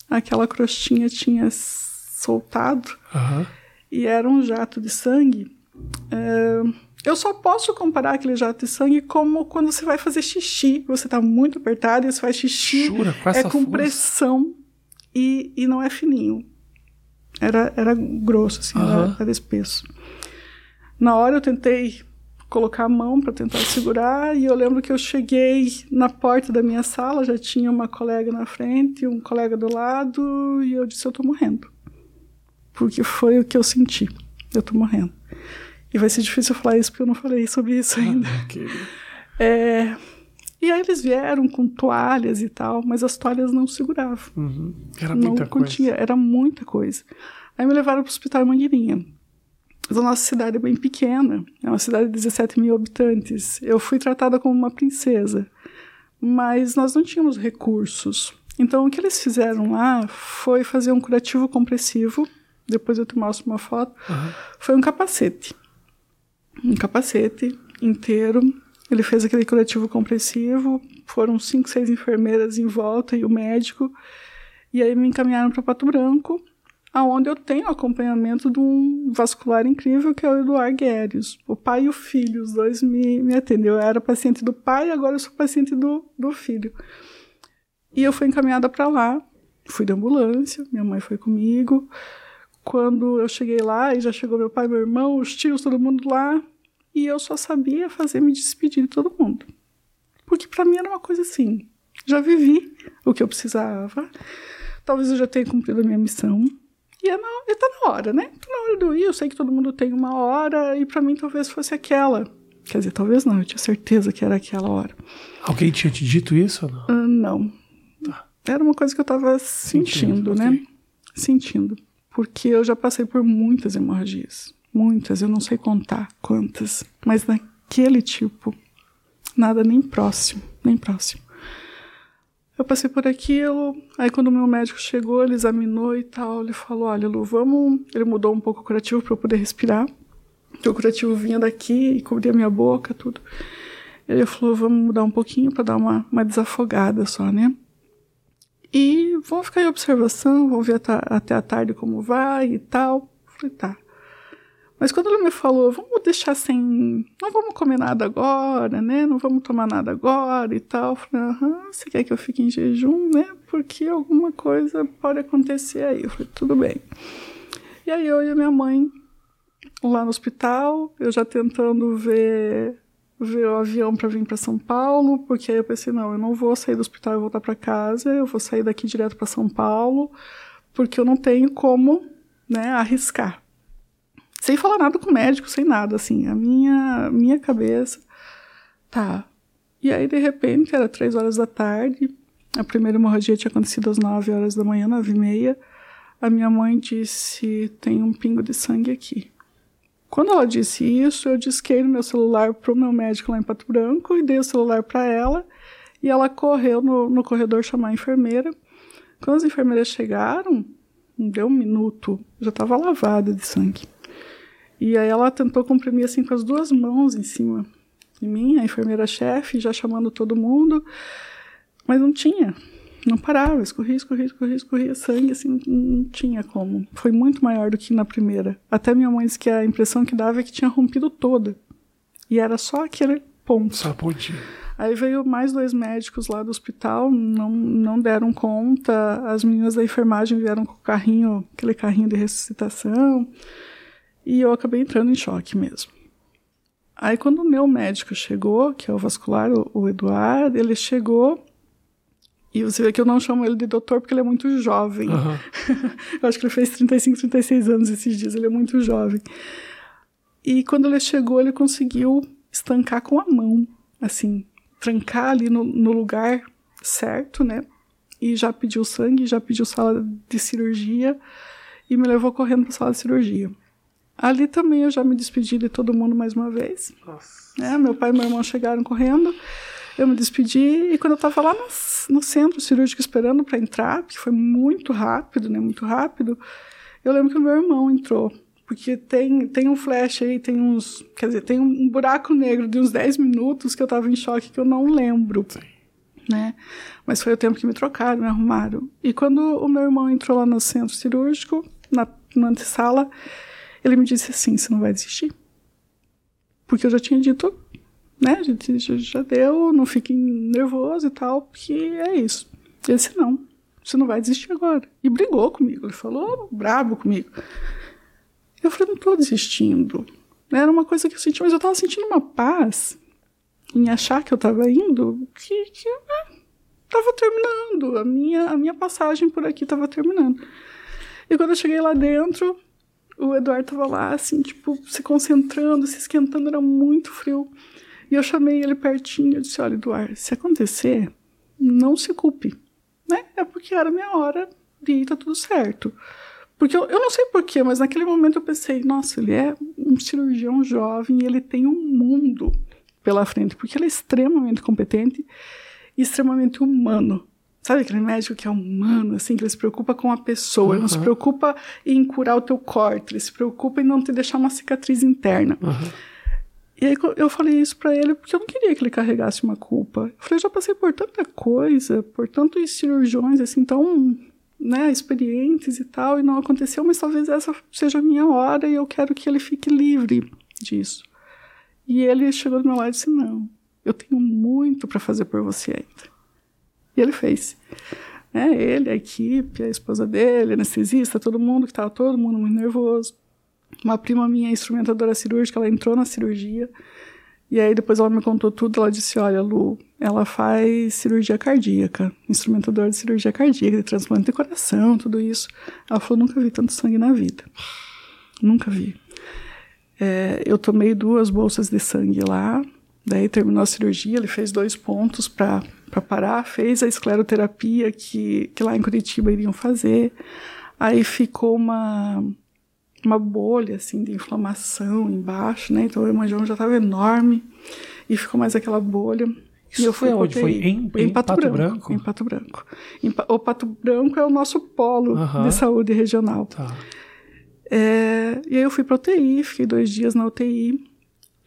Speaker 2: Aquela crostinha tinha soltado uhum. e era um jato de sangue. É, eu só posso comparar aquele jato de sangue como quando você vai fazer xixi. Você está muito apertado e você faz xixi.
Speaker 1: Jura? Com
Speaker 2: é com
Speaker 1: força?
Speaker 2: pressão e, e não é fininho. Era, era grosso, assim, uhum. era, era espesso. Na hora eu tentei colocar a mão para tentar segurar e eu lembro que eu cheguei na porta da minha sala, já tinha uma colega na frente, um colega do lado e eu disse eu tô morrendo. Porque foi o que eu senti. Eu tô morrendo. E vai ser difícil falar isso porque eu não falei sobre isso ainda. Ah, é, e aí eles vieram com toalhas e tal, mas as toalhas não seguravam.
Speaker 1: Uhum. Era muita
Speaker 2: não continha, coisa. Era muita coisa. Aí me levaram para o Hospital Mangueirinha. Mas a nossa cidade é bem pequena, é uma cidade de 17 mil habitantes. Eu fui tratada como uma princesa, mas nós não tínhamos recursos. Então o que eles fizeram lá foi fazer um curativo compressivo. Depois eu te mostro uma foto. Uhum. Foi um capacete um capacete inteiro. Ele fez aquele curativo compressivo. Foram cinco, seis enfermeiras em volta e o médico. E aí me encaminharam para Pato Branco, aonde eu tenho acompanhamento de um vascular incrível que é o Eduardo Guedes. O pai e o filho, os dois me, me atendeu. Eu era paciente do pai, agora eu sou paciente do, do filho. E eu fui encaminhada para lá. Fui de ambulância, minha mãe foi comigo. Quando eu cheguei lá, e já chegou meu pai, meu irmão, os tios, todo mundo lá, e eu só sabia fazer me despedir de todo mundo. Porque para mim era uma coisa assim, já vivi o que eu precisava, talvez eu já tenha cumprido a minha missão, e é na, e tá na hora, né? Tá na hora do ir. Eu sei que todo mundo tem uma hora e para mim talvez fosse aquela. Quer dizer, talvez não, eu tinha certeza que era aquela hora.
Speaker 1: Alguém tinha te dito isso ou não?
Speaker 2: Uh, não. Tá. Era uma coisa que eu tava sentindo, né? Okay. Sentindo. Porque eu já passei por muitas hemorragias. Muitas, eu não sei contar quantas. Mas naquele tipo, nada nem próximo, nem próximo. Eu passei por aquilo, aí quando o meu médico chegou, ele examinou e tal, ele falou, olha Lu, vamos... Ele mudou um pouco o curativo para eu poder respirar. O curativo vinha daqui e cobria minha boca, tudo. Ele falou, vamos mudar um pouquinho para dar uma, uma desafogada só, né? E vamos ficar em observação, vamos ver até a tarde como vai e tal. Falei, tá. Mas quando ele me falou, vamos deixar sem. Não vamos comer nada agora, né? Não vamos tomar nada agora e tal. Falei, aham, você quer que eu fique em jejum, né? Porque alguma coisa pode acontecer aí. Eu falei, tudo bem. E aí eu e a minha mãe lá no hospital, eu já tentando ver o avião para vir para São Paulo, porque aí eu pensei, não, eu não vou sair do hospital e voltar para casa, eu vou sair daqui direto para São Paulo, porque eu não tenho como, né, arriscar. Sem falar nada com o médico, sem nada, assim, a minha minha cabeça tá. E aí de repente era três horas da tarde, a primeira hemorragia tinha acontecido às nove horas da manhã, nove e meia. A minha mãe disse: tem um pingo de sangue aqui. Quando ela disse isso, eu disquei no meu celular para o meu médico lá em Pato Branco e dei o celular para ela. E ela correu no, no corredor chamar a enfermeira. Quando as enfermeiras chegaram, não deu um minuto, já estava lavada de sangue. E aí ela tentou comprimir assim com as duas mãos em cima de mim, a enfermeira-chefe, já chamando todo mundo, mas não tinha, não parava, escorria, escorria, escorria, escorria sangue, assim, não tinha como. Foi muito maior do que na primeira. Até minha mãe disse que a impressão que dava é que tinha rompido toda. E era só aquele ponto.
Speaker 1: Só pontinho.
Speaker 2: Aí veio mais dois médicos lá do hospital, não, não deram conta. As meninas da enfermagem vieram com o carrinho, aquele carrinho de ressuscitação. E eu acabei entrando em choque mesmo. Aí quando o meu médico chegou, que é o vascular, o Eduardo, ele chegou e você vê que eu não chamo ele de doutor porque ele é muito jovem. Uhum. eu acho que ele fez 35, 36 anos esses dias, ele é muito jovem. E quando ele chegou, ele conseguiu estancar com a mão, assim, trancar ali no, no lugar certo, né? E já pediu sangue, já pediu sala de cirurgia e me levou correndo para a sala de cirurgia. Ali também eu já me despedi de todo mundo mais uma vez. Nossa. É, meu pai e meu irmão chegaram correndo. Eu me despedi e quando eu estava lá no, no, centro cirúrgico esperando para entrar, porque foi muito rápido, né? Muito rápido. Eu lembro que o meu irmão entrou, porque tem, tem um flash aí, tem uns, quer dizer, tem um buraco negro de uns 10 minutos que eu estava em choque que eu não lembro. Sim. Né? Mas foi o tempo que me trocaram, me arrumaram. E quando o meu irmão entrou lá no centro cirúrgico, na, na antessala, ele me disse assim: Você não vai desistir? Porque eu já tinha dito né, a gente já, deu, não fiquem nervoso e tal, porque é isso. Ele disse, não, você não vai desistir agora. E brigou comigo, ele falou brabo comigo. Eu falei, não tô desistindo. Era uma coisa que eu senti, mas eu tava sentindo uma paz em achar que eu tava indo, que, que né, tava terminando, a minha, a minha passagem por aqui tava terminando. E quando eu cheguei lá dentro, o Eduardo tava lá, assim, tipo, se concentrando, se esquentando, era muito frio. E eu chamei ele pertinho e disse: Olha, Eduardo, se acontecer, não se culpe. Né? É porque era minha hora de ir, tá tudo certo. Porque eu, eu não sei porquê, mas naquele momento eu pensei: Nossa, ele é um cirurgião jovem e ele tem um mundo pela frente, porque ele é extremamente competente e extremamente humano. Sabe aquele médico que é humano, assim, que ele se preocupa com a pessoa, uhum. ele não se preocupa em curar o teu corte, ele se preocupa em não te deixar uma cicatriz interna. Uhum. E aí eu falei isso para ele porque eu não queria que ele carregasse uma culpa. Eu falei, já passei por tanta coisa, por tantos cirurgiões assim tão, né, experientes e tal, e não aconteceu, mas talvez essa seja a minha hora e eu quero que ele fique livre disso. E ele chegou do meu lado e disse: "Não, eu tenho muito para fazer por você ainda". E ele fez. É, ele, a equipe, a esposa dele, anestesista, todo mundo que estava todo mundo muito nervoso. Uma prima minha, instrumentadora cirúrgica, ela entrou na cirurgia. E aí depois ela me contou tudo. Ela disse: Olha, Lu, ela faz cirurgia cardíaca, instrumentadora de cirurgia cardíaca, de transplante de coração, tudo isso. Ela falou: nunca vi tanto sangue na vida. Nunca vi. É, eu tomei duas bolsas de sangue lá, daí terminou a cirurgia, ele fez dois pontos para parar, fez a escleroterapia que, que lá em Curitiba iriam fazer. Aí ficou uma, uma bolha assim de inflamação embaixo, né? Então o hemangioma já estava enorme e ficou mais aquela bolha.
Speaker 1: Isso foi onde? Foi em, em, em Pato, Pato Branco, Branco,
Speaker 2: Em Pato Branco. Em, o Pato Branco é o nosso polo de saúde regional.
Speaker 1: Tá.
Speaker 2: É, e aí eu fui para UTI, fiquei dois dias na UTI.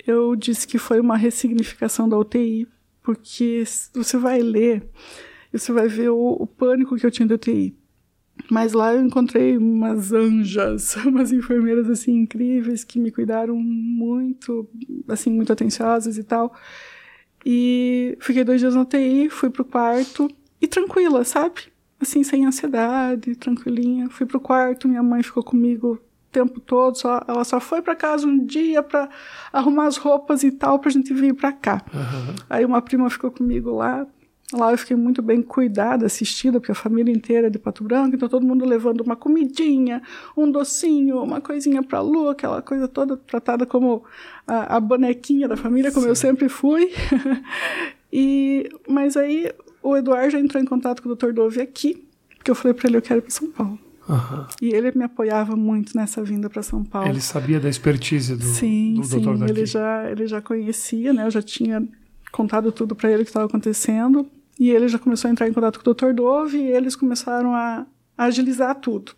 Speaker 2: Eu disse que foi uma ressignificação da UTI, porque você vai ler você vai ver o, o pânico que eu tinha da UTI. Mas lá eu encontrei umas anjas, umas enfermeiras assim incríveis que me cuidaram muito, assim, muito atenciosas e tal. E fiquei dois dias na UTI, fui pro quarto e tranquila, sabe? Assim, sem ansiedade, tranquilinha. Fui pro quarto, minha mãe ficou comigo o tempo todo, só, ela só foi para casa um dia para arrumar as roupas e tal, pra gente vir para cá. Uhum. Aí uma prima ficou comigo lá, Lá eu fiquei muito bem cuidada, assistida, porque a família inteira é de Pato Branco, então todo mundo levando uma comidinha, um docinho, uma coisinha para a Lu, aquela coisa toda tratada como a, a bonequinha da família, como Sim. eu sempre fui. e Mas aí o Eduardo já entrou em contato com o Dr. Dove aqui, porque eu falei para ele, eu quero ir para São Paulo.
Speaker 1: Uhum.
Speaker 2: E ele me apoiava muito nessa vinda para São Paulo.
Speaker 1: Ele sabia da expertise do,
Speaker 2: sim,
Speaker 1: do
Speaker 2: sim,
Speaker 1: doutor daqui.
Speaker 2: Ele já, ele já conhecia, né? Eu já tinha contado tudo para ele que estava acontecendo. E ele já começou a entrar em contato com o Dr. Dove e eles começaram a, agilizar tudo.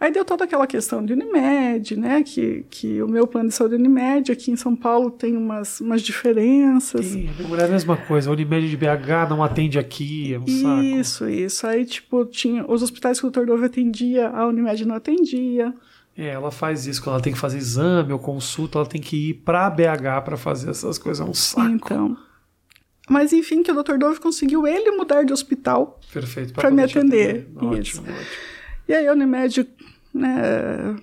Speaker 2: Aí deu toda aquela questão de Unimed, né? Que, que o meu plano de saúde é Unimed, aqui em São Paulo tem umas, umas diferenças.
Speaker 1: Sim, é a mesma coisa. A Unimed de BH não atende aqui, é um
Speaker 2: isso,
Speaker 1: saco.
Speaker 2: Isso, isso. Aí, tipo, tinha os hospitais que o Dr. Dove atendia, a Unimed não atendia.
Speaker 1: É, ela faz isso quando ela tem que fazer exame ou consulta, ela tem que ir para BH para fazer essas coisas, é um saco.
Speaker 2: Então, mas enfim, que o Dr. Dove conseguiu ele mudar de hospital
Speaker 1: para
Speaker 2: me atender.
Speaker 1: atender. Isso. Ótimo, ótimo.
Speaker 2: E aí a Unimed, né,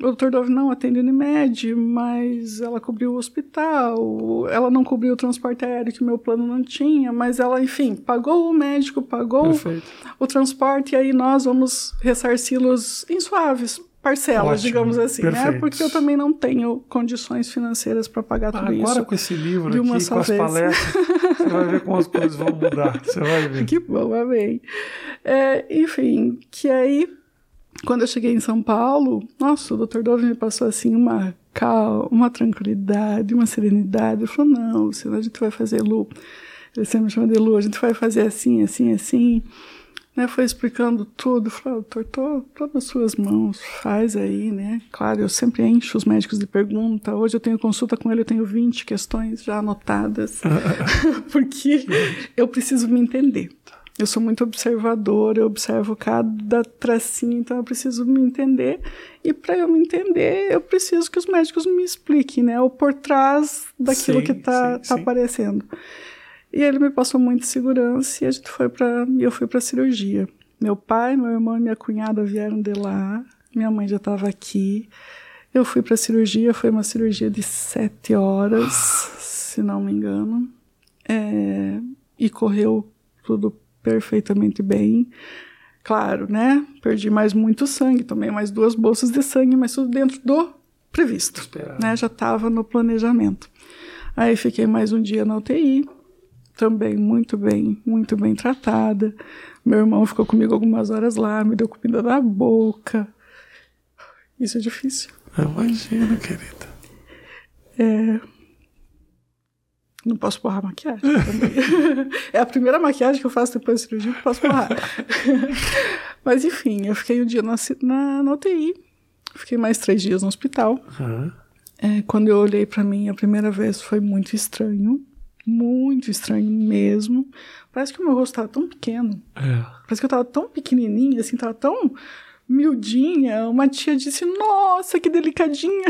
Speaker 2: o Dr. Dove não atende Unimed, mas ela cobriu o hospital, ela não cobriu o transporte aéreo que meu plano não tinha, mas ela, enfim, pagou o médico, pagou
Speaker 1: Perfeito.
Speaker 2: o transporte, e aí nós vamos ressarci-los em suaves parcelas, Ótimo, digamos assim, né? perfeito. né? Porque eu também não tenho condições financeiras para pagar tudo
Speaker 1: agora,
Speaker 2: isso.
Speaker 1: Agora com esse livro aqui, com as vez. palestras, você vai ver como as coisas vão mudar. Você vai ver.
Speaker 2: Que bom, amém. É, enfim, que aí, quando eu cheguei em São Paulo, nossa, o doutor Dove me passou assim uma calma, uma tranquilidade, uma serenidade. Ele falou, não, senão a gente vai fazer Lu. Ele sempre me chama de Lu, a gente vai fazer assim, assim, assim né, foi explicando tudo, falou, doutor, tô, tô nas suas mãos, faz aí, né? Claro, eu sempre encho os médicos de pergunta. Hoje eu tenho consulta com ele, eu tenho 20 questões já anotadas, porque eu preciso me entender. Eu sou muito observador, eu observo cada tracinho, então eu preciso me entender. E para eu me entender, eu preciso que os médicos me expliquem, né? O por trás daquilo sim, que está tá aparecendo. E ele me passou muita segurança e a gente foi para eu fui para cirurgia. Meu pai, meu irmão e minha cunhada vieram de lá. Minha mãe já estava aqui. Eu fui para cirurgia, foi uma cirurgia de sete horas, se não me engano, é, e correu tudo perfeitamente bem. Claro, né? Perdi mais muito sangue, tomei mais duas bolsas de sangue, mas tudo dentro do previsto, né? Já estava no planejamento. Aí fiquei mais um dia na UTI, também muito bem, muito bem tratada. Meu irmão ficou comigo algumas horas lá, me deu comida na boca. Isso é difícil.
Speaker 1: Imagina, querida.
Speaker 2: É... Não posso borrar maquiagem também. é a primeira maquiagem que eu faço depois da cirurgia que posso borrar. Mas enfim, eu fiquei um dia na, na, na UTI. Fiquei mais três dias no hospital.
Speaker 1: Uhum.
Speaker 2: É, quando eu olhei para mim a primeira vez foi muito estranho muito estranho mesmo. Parece que o meu rosto estava tão pequeno.
Speaker 1: É.
Speaker 2: Parece que eu estava tão pequenininha, assim, estava tão miudinha. Uma tia disse, nossa, que delicadinha.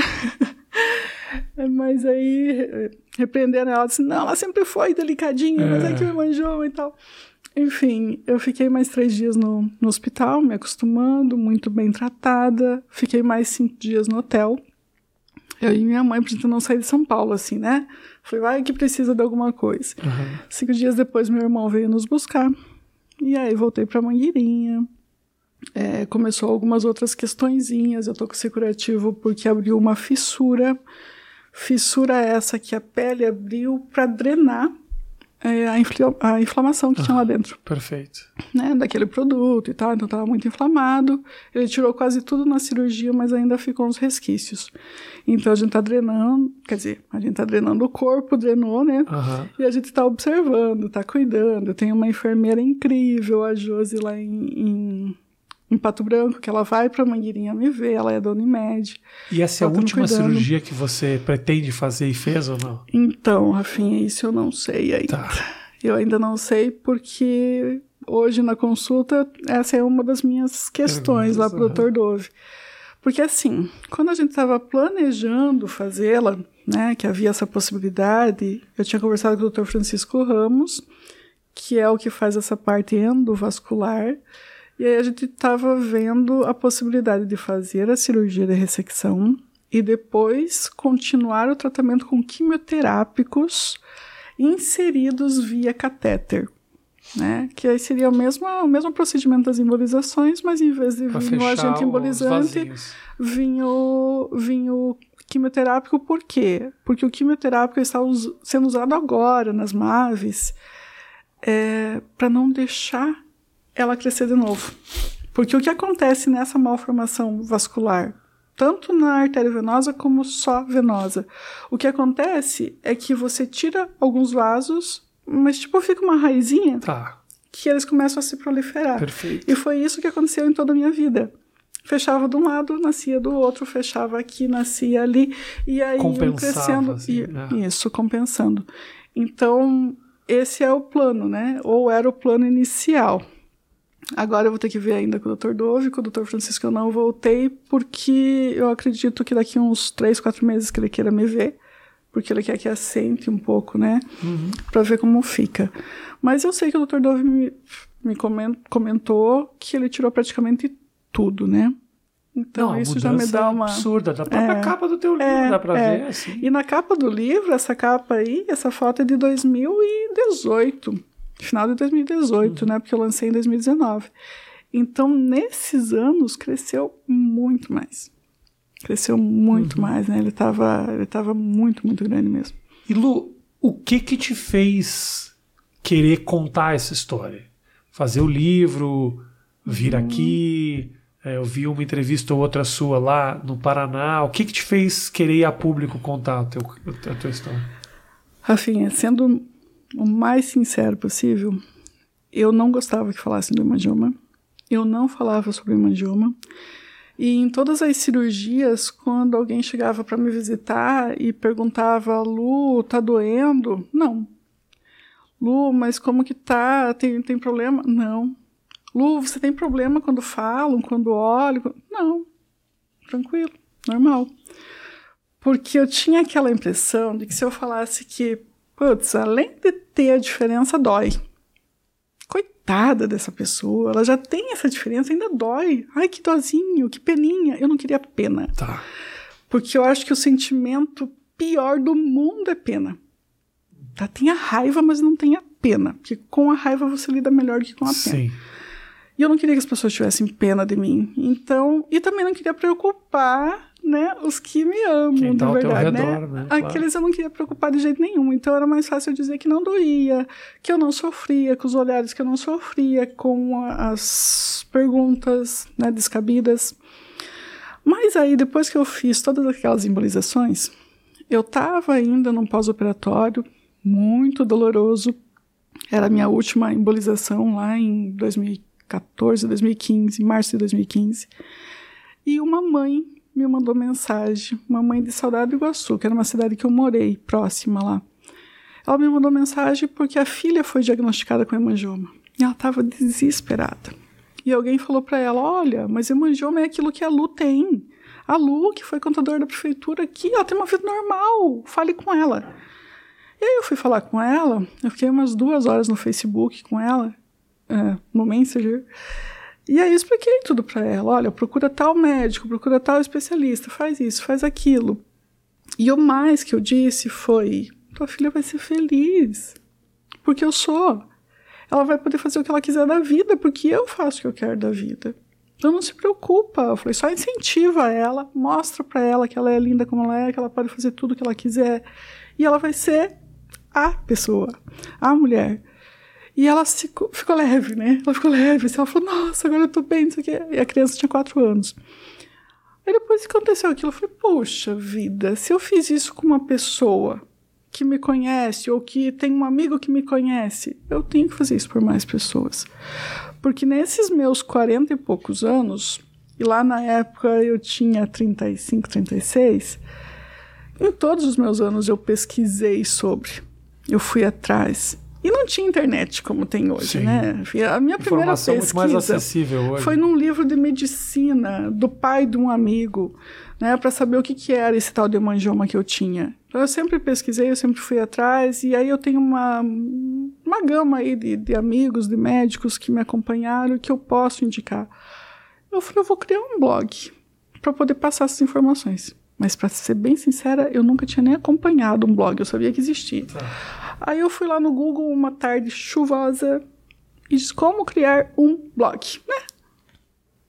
Speaker 2: mas aí repreenderam ela, disse, não, ela sempre foi delicadinha, é. mas é que me manjou e tal. Enfim, eu fiquei mais três dias no, no hospital, me acostumando, muito bem tratada. Fiquei mais cinco dias no hotel. Eu e minha mãe, pra gente não sair de São Paulo, assim, né? Falei, vai que precisa de alguma coisa. Uhum. Cinco dias depois, meu irmão veio nos buscar. E aí voltei para Mangueirinha. É, começou algumas outras questõezinhas. Eu tô com esse curativo porque abriu uma fissura. Fissura essa que a pele abriu para drenar é, a, infl a, inflamação que ah, tinha lá ah, dentro.
Speaker 1: Perfeito.
Speaker 2: Né, daquele produto e tal, então estava muito inflamado. Ele tirou quase tudo na cirurgia, mas ainda ficou uns resquícios. Então a gente está drenando, quer dizer, a gente está drenando o corpo, drenou, né? Uhum. E a gente está observando, está cuidando. Tem uma enfermeira incrível, a Josi, lá em, em em Pato Branco, que ela vai para Mangueirinha me ver, ela é da Unimed.
Speaker 1: E essa é a tá última cirurgia que você pretende fazer e fez ou não?
Speaker 2: Então, Rafinha, isso eu não sei ainda. Tá. Eu ainda não sei porque hoje na consulta essa é uma das minhas questões lá para o Dr. Dove. Porque assim, quando a gente estava planejando fazê-la, né, que havia essa possibilidade, eu tinha conversado com o Dr. Francisco Ramos, que é o que faz essa parte endovascular, e aí a gente estava vendo a possibilidade de fazer a cirurgia de ressecção e depois continuar o tratamento com quimioterápicos inseridos via catéter. Né? Que aí seria o mesmo, o mesmo procedimento das embolizações, mas em vez de vir o agente embolizante, vinha o, vinha o quimioterápico. Por quê? Porque o quimioterápico está us sendo usado agora nas MAVES é, para não deixar ela crescer de novo. Porque o que acontece nessa malformação vascular, tanto na artéria venosa como só venosa, o que acontece é que você tira alguns vasos, mas tipo fica uma raizinha
Speaker 1: tá.
Speaker 2: que eles começam a se proliferar.
Speaker 1: Perfeito.
Speaker 2: E foi isso que aconteceu em toda a minha vida. Fechava de um lado, nascia do outro, fechava aqui, nascia ali, e aí crescendo. Assim, e, né? Isso, compensando. Então, esse é o plano, né? Ou era o plano inicial. Agora eu vou ter que ver ainda com o Dr. Dove, com o Dr. Francisco eu não voltei, porque eu acredito que daqui uns três, quatro meses que ele queira me ver, porque ele quer que assente um pouco, né? Uhum. Pra ver como fica. Mas eu sei que o Dr. Dove me, me comentou que ele tirou praticamente tudo, né? Então não, isso já me dá uma.
Speaker 1: absurda, da própria é, capa do teu livro, é, dá pra é. ver. Assim.
Speaker 2: E na capa do livro, essa capa aí, essa foto é de 2018 final de 2018, uhum. né? Porque eu lancei em 2019. Então, nesses anos, cresceu muito mais. Cresceu muito uhum. mais, né? Ele estava ele tava muito, muito grande mesmo.
Speaker 1: E Lu, o que que te fez querer contar essa história? Fazer o livro, vir uhum. aqui, é, eu vi uma entrevista ou outra sua lá no Paraná. O que que te fez querer ir a público contar a, teu, a tua história?
Speaker 2: Rafinha, sendo o mais sincero possível, eu não gostava que falassem do hemangioma. Eu não falava sobre hemangioma. E em todas as cirurgias, quando alguém chegava para me visitar e perguntava, Lu, tá doendo? Não. Lu, mas como que tá? Tem, tem problema? Não. Lu, você tem problema quando falam, quando olham? Não. Tranquilo, normal. Porque eu tinha aquela impressão de que se eu falasse que putz, além de ter a diferença, dói. Coitada dessa pessoa, ela já tem essa diferença, ainda dói. Ai, que dozinho, que peninha. Eu não queria pena.
Speaker 1: Tá.
Speaker 2: Porque eu acho que o sentimento pior do mundo é pena. Tá? Tem a raiva, mas não tem a pena. Porque com a raiva você lida melhor do que com a pena. Sim. E eu não queria que as pessoas tivessem pena de mim. Então, e também não queria preocupar né, os que me amam, Quem tá de verdade, né? redor, né? né? Aqueles eu não queria preocupar de jeito nenhum. Então era mais fácil dizer que não doía, que eu não sofria, com os olhares que eu não sofria, com as perguntas, né, descabidas. Mas aí depois que eu fiz todas aquelas embolizações, eu estava ainda num pós-operatório muito doloroso. Era a minha última embolização lá em 2014, 2015, março de 2015. E uma mãe me mandou mensagem, uma mãe de Saudade do Iguaçu, que era uma cidade que eu morei, próxima lá. Ela me mandou mensagem porque a filha foi diagnosticada com hemangioma. E ela estava desesperada. E alguém falou para ela: Olha, mas hemangioma é aquilo que a Lu tem. A Lu, que foi contadora da prefeitura aqui, ela tem uma vida normal. Fale com ela. E aí eu fui falar com ela. Eu fiquei umas duas horas no Facebook com ela, é, no Messenger. E aí eu expliquei tudo para ela. Olha, procura tal médico, procura tal especialista, faz isso, faz aquilo. E o mais que eu disse foi: tua filha vai ser feliz. Porque eu sou. Ela vai poder fazer o que ela quiser da vida, porque eu faço o que eu quero da vida. Então não se preocupa. Eu falei, só incentiva ela, mostra para ela que ela é linda como ela é, que ela pode fazer tudo o que ela quiser. E ela vai ser a pessoa, a mulher. E ela ficou, ficou leve, né? Ela ficou leve. Assim, ela falou, nossa, agora eu tô bem, isso aqui. E a criança tinha quatro anos. Aí depois que aconteceu aquilo, eu falei, poxa vida, se eu fiz isso com uma pessoa que me conhece ou que tem um amigo que me conhece, eu tenho que fazer isso por mais pessoas. Porque nesses meus 40 e poucos anos, e lá na época eu tinha 35, 36, em todos os meus anos eu pesquisei sobre, eu fui atrás. E não tinha internet como tem hoje, Sim. né? A minha primeira pesquisa muito mais acessível hoje. foi num livro de medicina do pai de um amigo, né, para saber o que, que era esse tal de hemangioma que eu tinha. Então eu sempre pesquisei, eu sempre fui atrás, e aí eu tenho uma, uma gama aí de, de amigos, de médicos que me acompanharam que eu posso indicar. Eu falei, eu vou criar um blog para poder passar essas informações. Mas para ser bem sincera, eu nunca tinha nem acompanhado um blog, eu sabia que existia. Tá. Aí eu fui lá no Google uma tarde chuvosa e disse como criar um blog, né?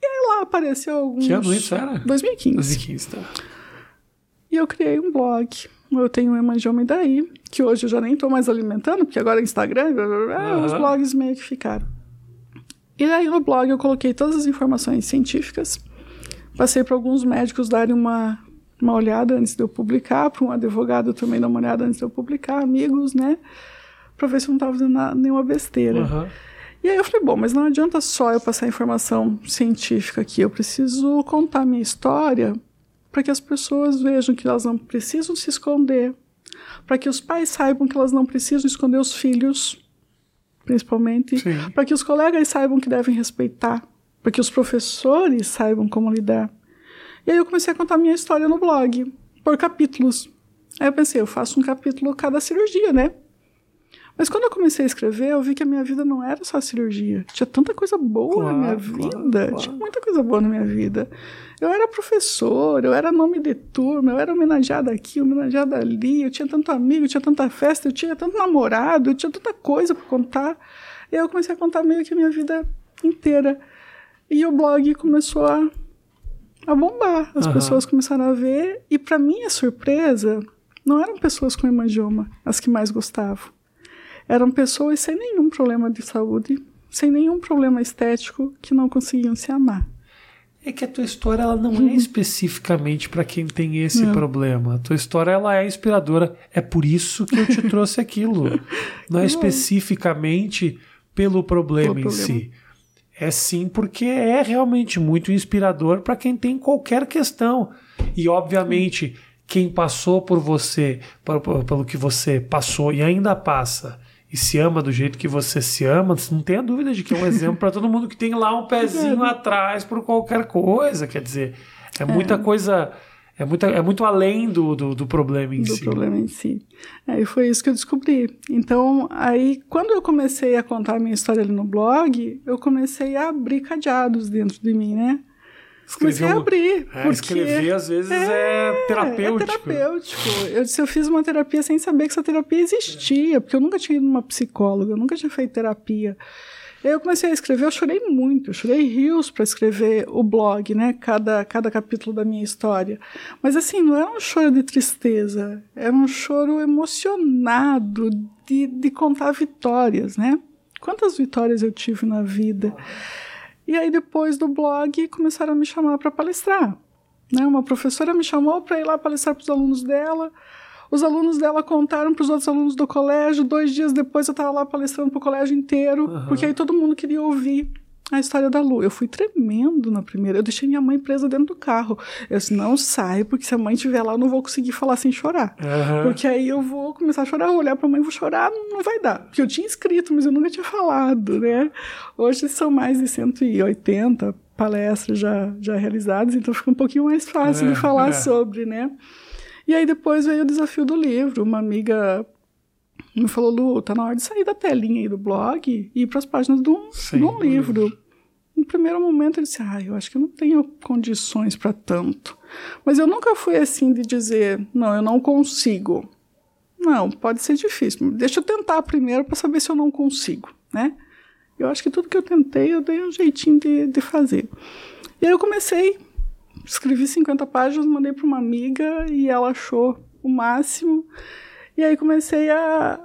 Speaker 2: E aí lá apareceu alguns...
Speaker 1: Que ano isso era?
Speaker 2: 2015.
Speaker 1: 2015, tá.
Speaker 2: E eu criei um blog. Eu tenho o Emangioma e daí, que hoje eu já nem estou mais alimentando, porque agora é Instagram, blá, blá, blá, uhum. os blogs meio que ficaram. E daí no blog eu coloquei todas as informações científicas, passei para alguns médicos darem uma uma olhada antes de eu publicar, para um advogado também dar uma olhada antes de eu publicar, amigos, né? Para ver se eu não estava fazendo nenhuma besteira. Uhum. E aí eu falei, bom, mas não adianta só eu passar informação científica aqui, eu preciso contar minha história para que as pessoas vejam que elas não precisam se esconder, para que os pais saibam que elas não precisam esconder os filhos, principalmente, para que os colegas saibam que devem respeitar, para que os professores saibam como lidar. E aí eu comecei a contar minha história no blog, por capítulos. Aí eu pensei, eu faço um capítulo cada cirurgia, né? Mas quando eu comecei a escrever, eu vi que a minha vida não era só cirurgia. Tinha tanta coisa boa claro, na minha vida. Claro, claro. Tinha muita coisa boa na minha vida. Eu era professor, eu era nome de turma, eu era homenageada aqui, homenageada ali. Eu tinha tanto amigo, eu tinha tanta festa, eu tinha tanto namorado, eu tinha tanta coisa para contar. E aí eu comecei a contar meio que a minha vida inteira. E o blog começou a a bombar. As uhum. pessoas começaram a ver, e para minha surpresa, não eram pessoas com hemangioma as que mais gostavam. Eram pessoas sem nenhum problema de saúde, sem nenhum problema estético, que não conseguiam se amar.
Speaker 1: É que a tua história ela não é especificamente para quem tem esse não. problema. A tua história ela é inspiradora. É por isso que eu te trouxe aquilo. Não é especificamente pelo problema pelo em problema. si. É sim, porque é realmente muito inspirador para quem tem qualquer questão. E, obviamente, quem passou por você, pelo que você passou e ainda passa, e se ama do jeito que você se ama, não tenha dúvida de que é um exemplo para todo mundo que tem lá um pezinho atrás por qualquer coisa. Quer dizer, é muita é. coisa é muito, é muito além do, do, do problema em
Speaker 2: do
Speaker 1: si.
Speaker 2: Do problema em si. Aí foi isso que eu descobri. Então, aí, quando eu comecei a contar a minha história ali no blog, eu comecei a abrir cadeados dentro de mim, né? Comecei a abrir.
Speaker 1: É, porque escrever, às vezes, é, é terapêutico. É
Speaker 2: terapêutico. Eu disse, eu fiz uma terapia sem saber que essa terapia existia, porque eu nunca tinha ido numa psicóloga, eu nunca tinha feito terapia. Eu comecei a escrever, eu chorei muito, eu chorei rios para escrever o blog, né? Cada, cada capítulo da minha história. Mas assim, não era um choro de tristeza, era um choro emocionado de, de contar vitórias, né? Quantas vitórias eu tive na vida. E aí depois do blog começaram a me chamar para palestrar. Né? Uma professora me chamou para ir lá palestrar para os alunos dela. Os alunos dela contaram para os outros alunos do colégio. Dois dias depois eu estava lá palestrando para o colégio inteiro, uhum. porque aí todo mundo queria ouvir a história da Lu. Eu fui tremendo na primeira. Eu deixei minha mãe presa dentro do carro. Eu disse, não sai, porque se a mãe estiver lá, eu não vou conseguir falar sem chorar. Uhum. Porque aí eu vou começar a chorar, olhar para a mãe e vou chorar, não vai dar. Porque eu tinha escrito, mas eu nunca tinha falado, né? Hoje são mais de 180 palestras já, já realizadas, então fica um pouquinho mais fácil é, de falar é. sobre, né? E aí depois veio o desafio do livro. Uma amiga me falou, Lu, tá na hora de sair da telinha aí do blog e ir para as páginas de um, Sim, de um livro. No primeiro momento eu disse, ah, eu acho que eu não tenho condições para tanto. Mas eu nunca fui assim de dizer, não, eu não consigo. não, pode ser difícil. Deixa eu tentar primeiro para saber se eu não consigo, né? Eu acho que tudo que eu tentei, eu dei um jeitinho de, de fazer. E aí eu comecei, escrevi 50 páginas, mandei para uma amiga e ela achou o máximo. E aí comecei a.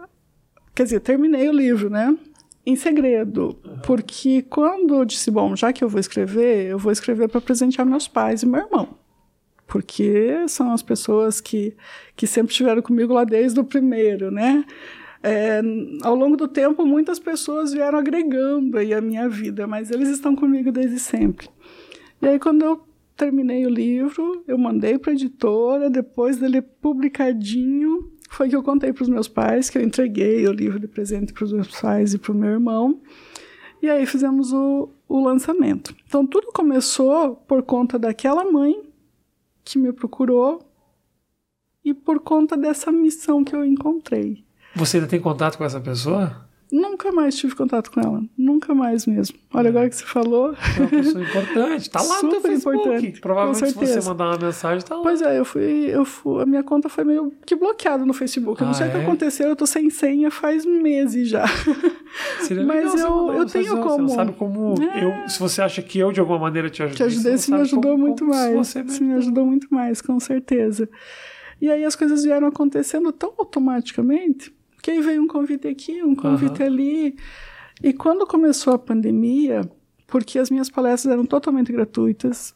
Speaker 2: Quer dizer, terminei o livro, né? Em segredo. Porque quando eu disse, bom, já que eu vou escrever, eu vou escrever para presentear meus pais e meu irmão porque são as pessoas que, que sempre estiveram comigo lá desde o primeiro, né? É, ao longo do tempo, muitas pessoas vieram agregando aí a minha vida, mas eles estão comigo desde sempre. E aí, quando eu terminei o livro, eu mandei para a editora, depois dele publicadinho, foi que eu contei para os meus pais, que eu entreguei o livro de presente para os meus pais e para o meu irmão. E aí fizemos o, o lançamento. Então, tudo começou por conta daquela mãe que me procurou e por conta dessa missão que eu encontrei.
Speaker 1: Você ainda tem contato com essa pessoa?
Speaker 2: Nunca mais tive contato com ela. Nunca mais mesmo. Olha, é. agora que você falou.
Speaker 1: É uma pessoa importante. Tá lá Super no Facebook. Importante, Provavelmente se você mandar uma mensagem, tá lá.
Speaker 2: Pois é, eu fui, eu fui. A minha conta foi meio que bloqueada no Facebook. Eu não ah, sei o que é? aconteceu, eu tô sem senha faz meses já.
Speaker 1: Seria Mas eu, eu tenho como. Você não sabe como. É. Eu, se você acha que eu, de alguma maneira, te ajudei.
Speaker 2: Te ajudei, isso me ajudou como, muito como mais. Você me, me ajudou muito mais, com certeza. E aí as coisas vieram acontecendo tão automaticamente porque aí veio um convite aqui, um convite uhum. ali. E quando começou a pandemia, porque as minhas palestras eram totalmente gratuitas,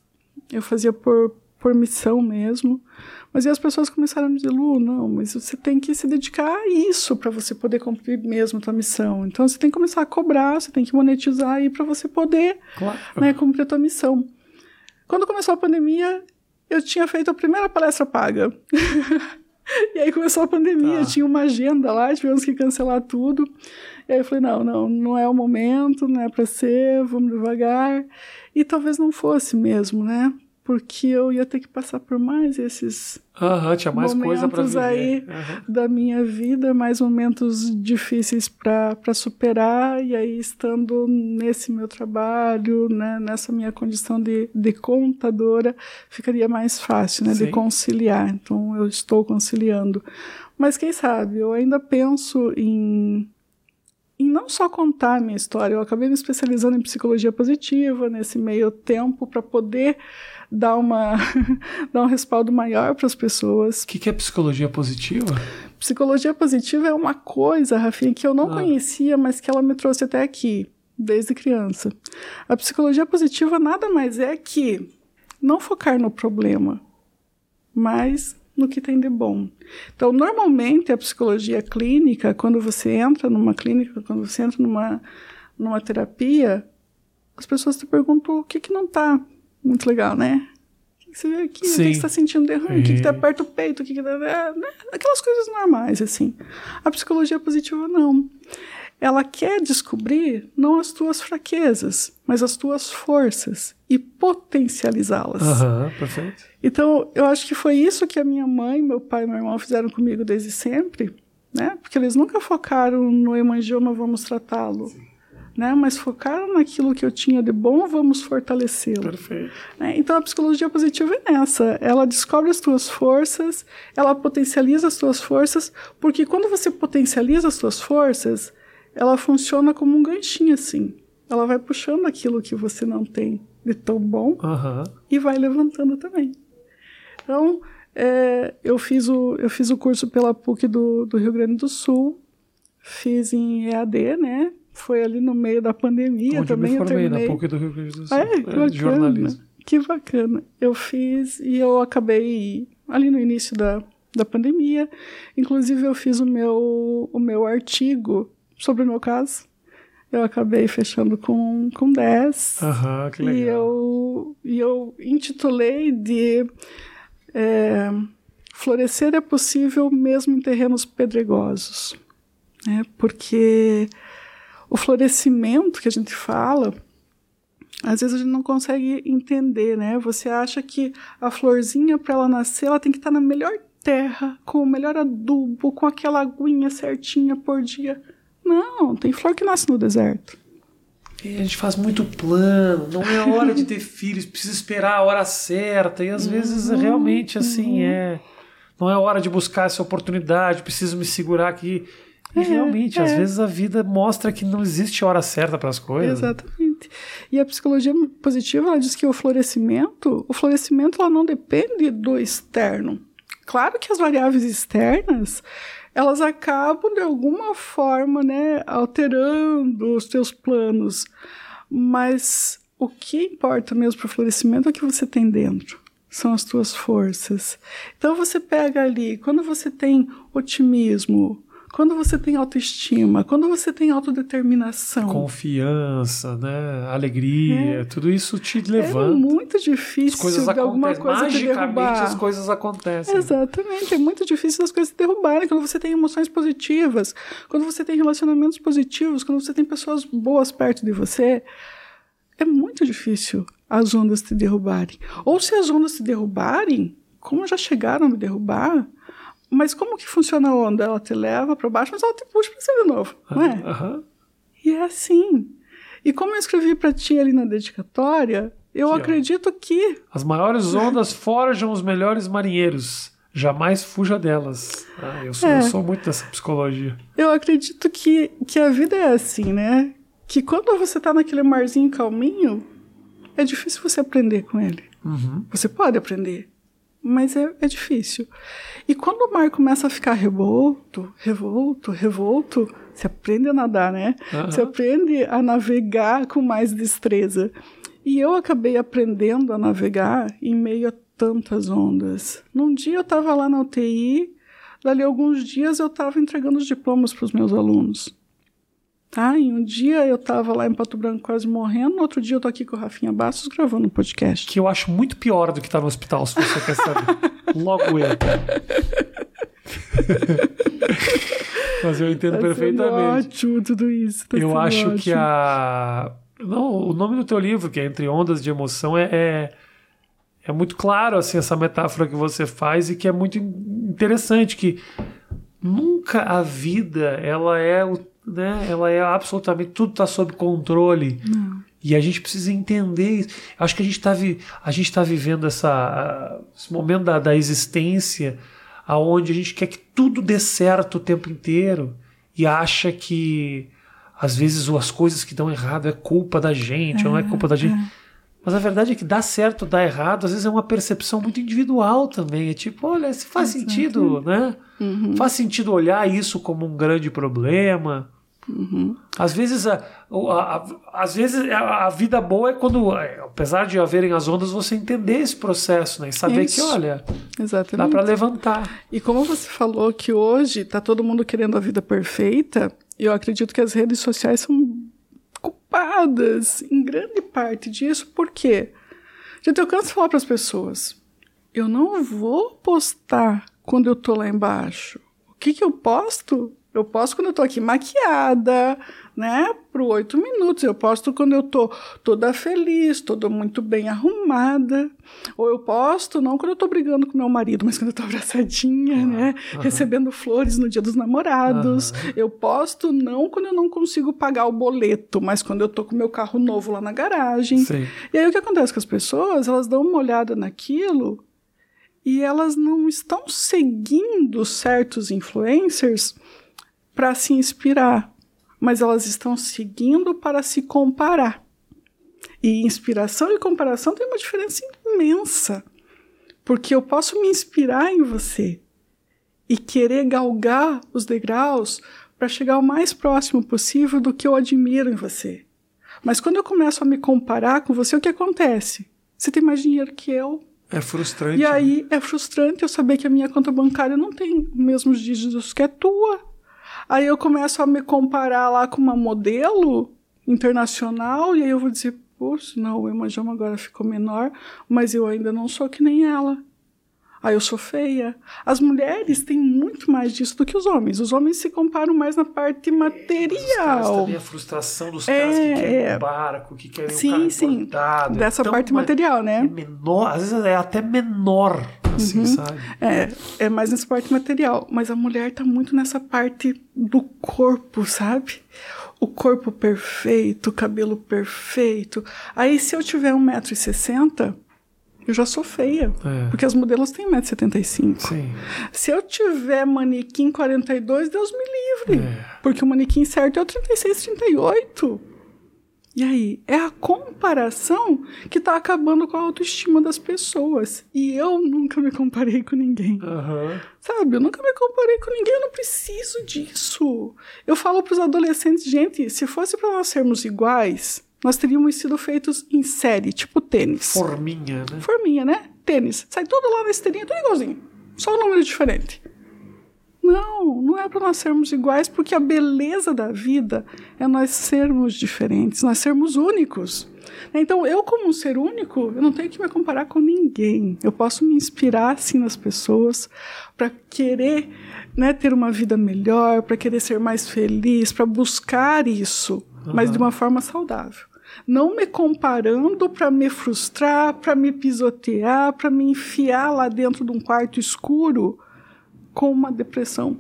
Speaker 2: eu fazia por, por missão mesmo. Mas aí as pessoas começaram a me dizer, Lu, não, mas você tem que se dedicar a isso para você poder cumprir mesmo a tua missão. Então você tem que começar a cobrar, você tem que monetizar aí para você poder claro. né, cumprir a tua missão. Quando começou a pandemia, eu tinha feito a primeira palestra paga. E aí começou a pandemia, tá. tinha uma agenda lá, tivemos que cancelar tudo. E aí eu falei, não, não, não é o momento, não é para ser, vamos devagar. E talvez não fosse mesmo, né? Porque eu ia ter que passar por mais esses
Speaker 1: uhum, tinha mais
Speaker 2: momentos
Speaker 1: coisa
Speaker 2: aí uhum. da minha vida, mais momentos difíceis para superar e aí estando nesse meu trabalho, né, nessa minha condição de, de contadora, ficaria mais fácil, né, de conciliar. Então eu estou conciliando. Mas quem sabe, eu ainda penso em em não só contar a minha história, eu acabei me especializando em psicologia positiva nesse meio tempo para poder dar, uma, dar um respaldo maior para as pessoas.
Speaker 1: O que, que, é psicologia positiva?
Speaker 2: Psicologia positiva é uma coisa, Rafinha, que eu não ah. conhecia, mas que ela me trouxe até aqui, desde criança. A psicologia positiva nada mais é que não focar no problema, mas no que tem de bom. Então, normalmente, a psicologia clínica, quando você entra numa clínica, quando você entra numa, numa terapia, as pessoas te perguntam o que, que não está muito legal, né? O que você vê aqui? Sim. O que você está sentindo de ruim? O que, te aperta o peito? O que, que tá, né? Aquelas coisas normais, assim. A psicologia positiva, não. Ela quer descobrir não as tuas fraquezas, mas as tuas forças e potencializá-las.
Speaker 1: Aham, perfeito.
Speaker 2: Então, eu acho que foi isso que a minha mãe, meu pai e meu irmão fizeram comigo desde sempre, né? Porque eles nunca focaram no hemangioma, vamos tratá-lo. Né? Mas focar naquilo que eu tinha de bom, vamos fortalecê-lo.
Speaker 1: Perfeito.
Speaker 2: Né? Então a psicologia positiva é nessa. Ela descobre as tuas forças, ela potencializa as tuas forças, porque quando você potencializa as tuas forças, ela funciona como um ganchinho assim. Ela vai puxando aquilo que você não tem de tão bom
Speaker 1: uhum.
Speaker 2: e vai levantando também. Então, é, eu, fiz o, eu fiz o curso pela PUC do, do Rio Grande do Sul, fiz em EAD, né? foi ali no meio da pandemia
Speaker 1: Onde
Speaker 2: também.
Speaker 1: Eu me formei
Speaker 2: eu terminei...
Speaker 1: na PUC do Rio Grande do Sul.
Speaker 2: É, que é, jornalismo. Que bacana. Eu fiz e eu acabei ali no início da, da pandemia. Inclusive, eu fiz o meu, o meu artigo sobre o meu caso. Eu acabei fechando com, com 10.
Speaker 1: Aham, que legal.
Speaker 2: E eu, e eu intitulei de é, Florescer é possível mesmo em terrenos pedregosos. Né? Porque o florescimento que a gente fala, às vezes a gente não consegue entender, né? Você acha que a florzinha, para ela nascer, ela tem que estar na melhor terra, com o melhor adubo, com aquela aguinha certinha por dia. Não, tem flor que nasce no deserto.
Speaker 1: E a gente faz muito plano, não é hora de ter filhos, precisa esperar a hora certa, e às vezes realmente assim é não é hora de buscar essa oportunidade, preciso me segurar aqui. E é, realmente, é. às vezes a vida mostra que não existe hora certa para as coisas.
Speaker 2: Exatamente. E a psicologia positiva, ela diz que o florescimento, o florescimento ela não depende do externo. Claro que as variáveis externas, elas acabam de alguma forma, né, alterando os teus planos. Mas o que importa mesmo para o florescimento é o que você tem dentro. São as tuas forças. Então você pega ali, quando você tem otimismo, quando você tem autoestima, quando você tem autodeterminação.
Speaker 1: Confiança, né? Alegria, é. tudo isso te levanta.
Speaker 2: É muito difícil as coisas de alguma coisa
Speaker 1: Magicamente as coisas acontecem.
Speaker 2: Exatamente. É muito difícil as coisas derrubarem. Quando você tem emoções positivas, quando você tem relacionamentos positivos, quando você tem pessoas boas perto de você, é muito difícil as ondas te derrubarem. Ou se as ondas te derrubarem, como já chegaram a me derrubar, mas como que funciona a onda? Ela te leva para baixo, mas ela te puxa para cima de novo, não é? Uhum. E é assim. E como eu escrevi para ti ali na dedicatória, eu Aqui, acredito que.
Speaker 1: As maiores ondas forjam os melhores marinheiros. Jamais fuja delas. Ah, eu, sou, é. eu sou muito dessa psicologia.
Speaker 2: Eu acredito que, que a vida é assim, né? Que quando você tá naquele marzinho calminho, é difícil você aprender com ele. Uhum. Você pode aprender, mas é, é difícil. E quando o mar começa a ficar revolto, revolto, revolto, você aprende a nadar, né? Uhum. Você aprende a navegar com mais destreza. E eu acabei aprendendo a navegar em meio a tantas ondas. Num dia eu estava lá na UTI, dali alguns dias eu estava entregando os diplomas para os meus alunos. Tá? E um dia eu estava lá em Pato Branco quase morrendo, no outro dia eu tô aqui com o Rafinha Bastos gravando um podcast.
Speaker 1: Que eu acho muito pior do que estar tá no hospital, se você quer saber. Logo eu. Mas eu entendo tá perfeitamente.
Speaker 2: Ótimo tudo isso. Tá
Speaker 1: eu acho
Speaker 2: ótimo.
Speaker 1: que a. Não, o nome do teu livro, que é Entre Ondas de Emoção, é, é, é muito claro assim, essa metáfora que você faz e que é muito interessante, que nunca a vida ela é o né? Ela é absolutamente tudo está sob controle. Não. E a gente precisa entender isso. Acho que a gente está vi, a gente tá vivendo essa, esse momento da, da existência aonde a gente quer que tudo dê certo o tempo inteiro e acha que às vezes as coisas que dão errado é culpa da gente, é, não é culpa da gente. É. Mas a verdade é que dá certo, dá errado, às vezes é uma percepção muito individual também. É tipo, olha, se faz Exato. sentido, né? Uhum. Faz sentido olhar isso como um grande problema. Uhum. Às vezes, a, a, a, às vezes a, a, vida boa é quando, é, apesar de haverem as ondas, você entender esse processo né? e saber Isso. que, olha, Exatamente. dá para levantar.
Speaker 2: E como você falou que hoje está todo mundo querendo a vida perfeita, eu acredito que as redes sociais são culpadas em grande parte disso, porque já eu canso de falar para as pessoas: eu não vou postar quando eu tô lá embaixo. O que, que eu posto? Eu posto quando eu tô aqui maquiada, né? Pro oito minutos. Eu posto quando eu tô toda feliz, toda muito bem arrumada. Ou eu posto não quando eu tô brigando com meu marido, mas quando eu tô abraçadinha, uhum. né? Recebendo flores no dia dos namorados. Eu posto não quando eu não consigo pagar o boleto, mas quando eu tô com meu carro novo lá na garagem. Sim. E aí o que acontece com as pessoas? Elas dão uma olhada naquilo e elas não estão seguindo certos influencers para se inspirar, mas elas estão seguindo para se comparar. E inspiração e comparação tem uma diferença imensa, porque eu posso me inspirar em você e querer galgar os degraus para chegar o mais próximo possível do que eu admiro em você. Mas quando eu começo a me comparar com você, o que acontece? Você tem mais dinheiro que eu.
Speaker 1: É frustrante.
Speaker 2: E né? aí é frustrante eu saber que a minha conta bancária não tem os mesmos dígitos que a tua. Aí eu começo a me comparar lá com uma modelo internacional, e aí eu vou dizer, poxa, não, o hemojama agora ficou menor, mas eu ainda não sou que nem ela. Aí eu sou feia. As mulheres têm muito mais disso do que os homens. Os homens se comparam mais na parte material. Os caras
Speaker 1: também a frustração dos é, caras que querem é. um barco, que querem
Speaker 2: sim,
Speaker 1: um carro
Speaker 2: sim.
Speaker 1: importado.
Speaker 2: Dessa é parte material, né?
Speaker 1: É menor, às vezes é até menor assim, uhum. sabe?
Speaker 2: É, é mais nessa parte material. Mas a mulher tá muito nessa parte do corpo, sabe? O corpo perfeito, o cabelo perfeito. Aí, se eu tiver 1,60m, eu já sou feia. É. Porque as modelos têm 1,75m. Sim. Se eu tiver manequim 42, Deus me livre. É. Porque o manequim certo é o 36, 38. E aí, é a comparação que está acabando com a autoestima das pessoas. E eu nunca me comparei com ninguém. Uhum. Sabe? Eu nunca me comparei com ninguém, eu não preciso disso. Eu falo para os adolescentes, gente, se fosse para nós sermos iguais, nós teríamos sido feitos em série, tipo tênis.
Speaker 1: Forminha, né?
Speaker 2: Forminha, né? Tênis. Sai tudo lá na esteirinha, tudo igualzinho. Só um número diferente. Não, não é para nós sermos iguais, porque a beleza da vida é nós sermos diferentes, nós sermos únicos. Então, eu, como um ser único, eu não tenho que me comparar com ninguém. Eu posso me inspirar, sim, nas pessoas para querer né, ter uma vida melhor, para querer ser mais feliz, para buscar isso, uhum. mas de uma forma saudável. Não me comparando para me frustrar, para me pisotear, para me enfiar lá dentro de um quarto escuro com uma depressão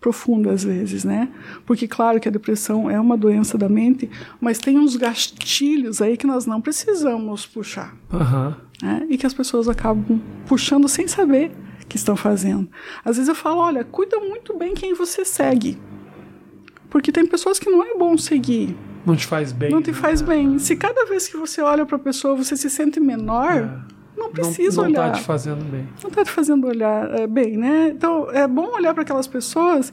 Speaker 2: profunda às vezes, né? Porque claro que a depressão é uma doença da mente, mas tem uns gastilhos aí que nós não precisamos puxar, uhum. né? E que as pessoas acabam puxando sem saber que estão fazendo. Às vezes eu falo, olha, cuida muito bem quem você segue, porque tem pessoas que não é bom seguir.
Speaker 1: Não te faz bem.
Speaker 2: Não te né? faz bem. Se cada vez que você olha para a pessoa você se sente menor, é não precisa
Speaker 1: não,
Speaker 2: não tá olhar.
Speaker 1: Não está te fazendo bem.
Speaker 2: Não está te fazendo olhar é, bem, né? Então, é bom olhar para aquelas pessoas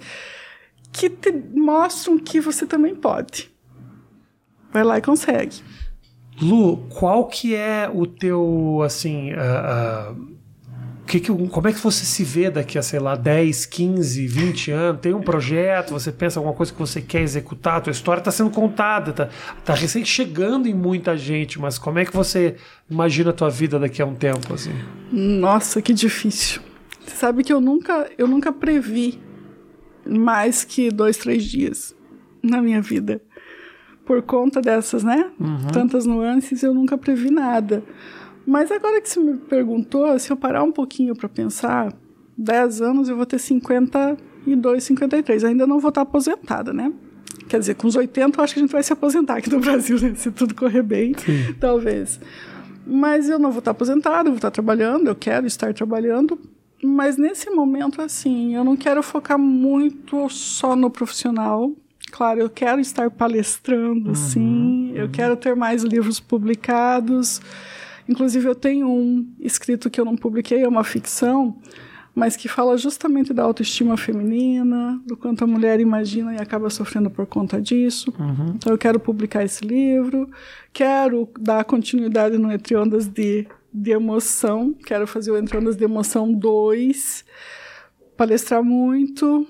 Speaker 2: que te mostram que você também pode. Vai lá e consegue.
Speaker 1: Lu, qual que é o teu, assim, uh, uh que que, como é que você se vê daqui a, sei lá, 10, 15, 20 anos? Tem um projeto, você pensa alguma coisa que você quer executar, a tua história está sendo contada, está tá recém chegando em muita gente, mas como é que você imagina a tua vida daqui a um tempo? Assim?
Speaker 2: Nossa, que difícil. Você sabe que eu nunca, eu nunca previ mais que dois, três dias na minha vida. Por conta dessas, né? Uhum. Tantas nuances, eu nunca previ nada. Mas agora que você me perguntou, se eu parar um pouquinho para pensar, 10 anos eu vou ter 52, 53. Ainda não vou estar aposentada, né? Quer dizer, com os 80 eu acho que a gente vai se aposentar aqui no Brasil, né? se tudo correr bem, Sim. talvez. Mas eu não vou estar aposentada, eu vou estar trabalhando, eu quero estar trabalhando. Mas nesse momento, assim, eu não quero focar muito só no profissional. Claro, eu quero estar palestrando, uhum, sim. Uhum. Eu quero ter mais livros publicados. Inclusive, eu tenho um escrito que eu não publiquei, é uma ficção, mas que fala justamente da autoestima feminina, do quanto a mulher imagina e acaba sofrendo por conta disso. Uhum. Então, eu quero publicar esse livro, quero dar continuidade no Entre Ondas de, de Emoção, quero fazer o Entre Ondas de Emoção 2, palestrar muito.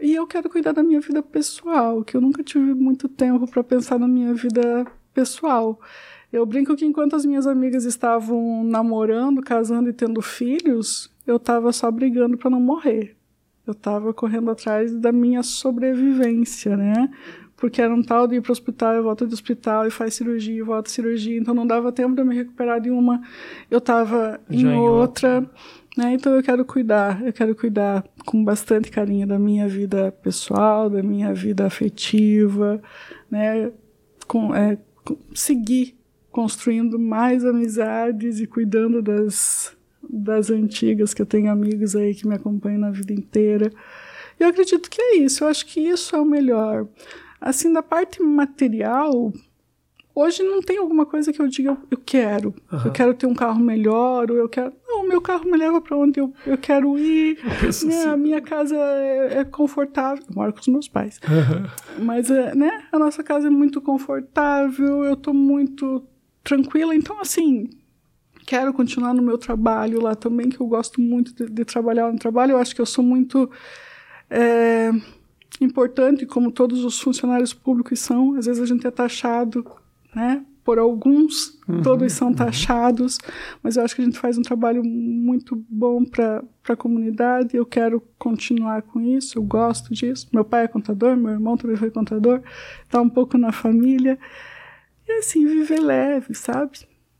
Speaker 2: E eu quero cuidar da minha vida pessoal, que eu nunca tive muito tempo para pensar na minha vida pessoal. Eu brinco que enquanto as minhas amigas estavam namorando, casando e tendo filhos, eu estava só brigando para não morrer. Eu estava correndo atrás da minha sobrevivência, né? Porque era um tal de ir para o hospital, eu volto do hospital e faz cirurgia, e volta cirurgia, então não dava tempo de me recuperar de uma, eu estava em outra, outra, né? Então eu quero cuidar, eu quero cuidar com bastante carinho da minha vida pessoal, da minha vida afetiva, né? Com, é, com, seguir construindo mais amizades e cuidando das, das antigas, que eu tenho amigos aí que me acompanham na vida inteira. Eu acredito que é isso, eu acho que isso é o melhor. Assim, da parte material, hoje não tem alguma coisa que eu diga eu quero. Uhum. Eu quero ter um carro melhor, ou eu quero. Não, meu carro me leva para onde eu, eu quero ir. Eu né? A minha casa é, é, confortável. Eu moro com os meus pais. Uhum. Mas é, né? a nossa casa é muito confortável, eu estou muito tranquila. Então, assim, quero continuar no meu trabalho lá também, que eu gosto muito de, de trabalhar no trabalho. Eu acho que eu sou muito é, importante, como todos os funcionários públicos são. Às vezes a gente é taxado, né? Por alguns, uhum, todos são uhum. taxados, uhum. mas eu acho que a gente faz um trabalho muito bom para a comunidade. Eu quero continuar com isso, eu gosto disso. Meu pai é contador, meu irmão também foi contador, está um pouco na família. E assim, viver leve, sabe?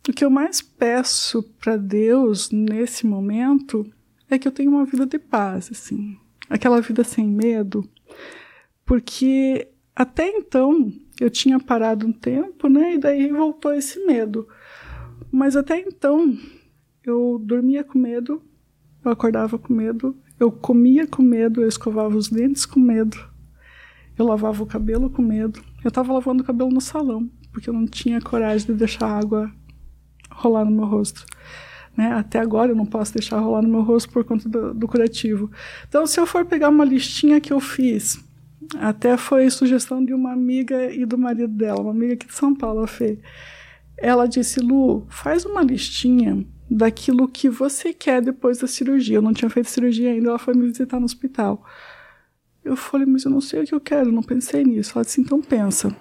Speaker 2: O que eu mais peço para Deus nesse momento é que eu tenha uma vida de paz, assim. Aquela vida sem medo. Porque até então eu tinha parado um tempo, né? E daí voltou esse medo. Mas até então eu dormia com medo, eu acordava com medo, eu comia com medo, eu escovava os dentes com medo, eu lavava o cabelo com medo. Eu estava lavando o cabelo no salão, porque eu não tinha coragem de deixar a água rolar no meu rosto. Né? Até agora eu não posso deixar rolar no meu rosto por conta do, do curativo. Então, se eu for pegar uma listinha que eu fiz, até foi sugestão de uma amiga e do marido dela, uma amiga aqui de São Paulo, a Fê. Ela disse: Lu, faz uma listinha daquilo que você quer depois da cirurgia. Eu não tinha feito cirurgia ainda, ela foi me visitar no hospital. Eu falei, mas eu não sei o que eu quero, não pensei nisso. Ela disse, então pensa.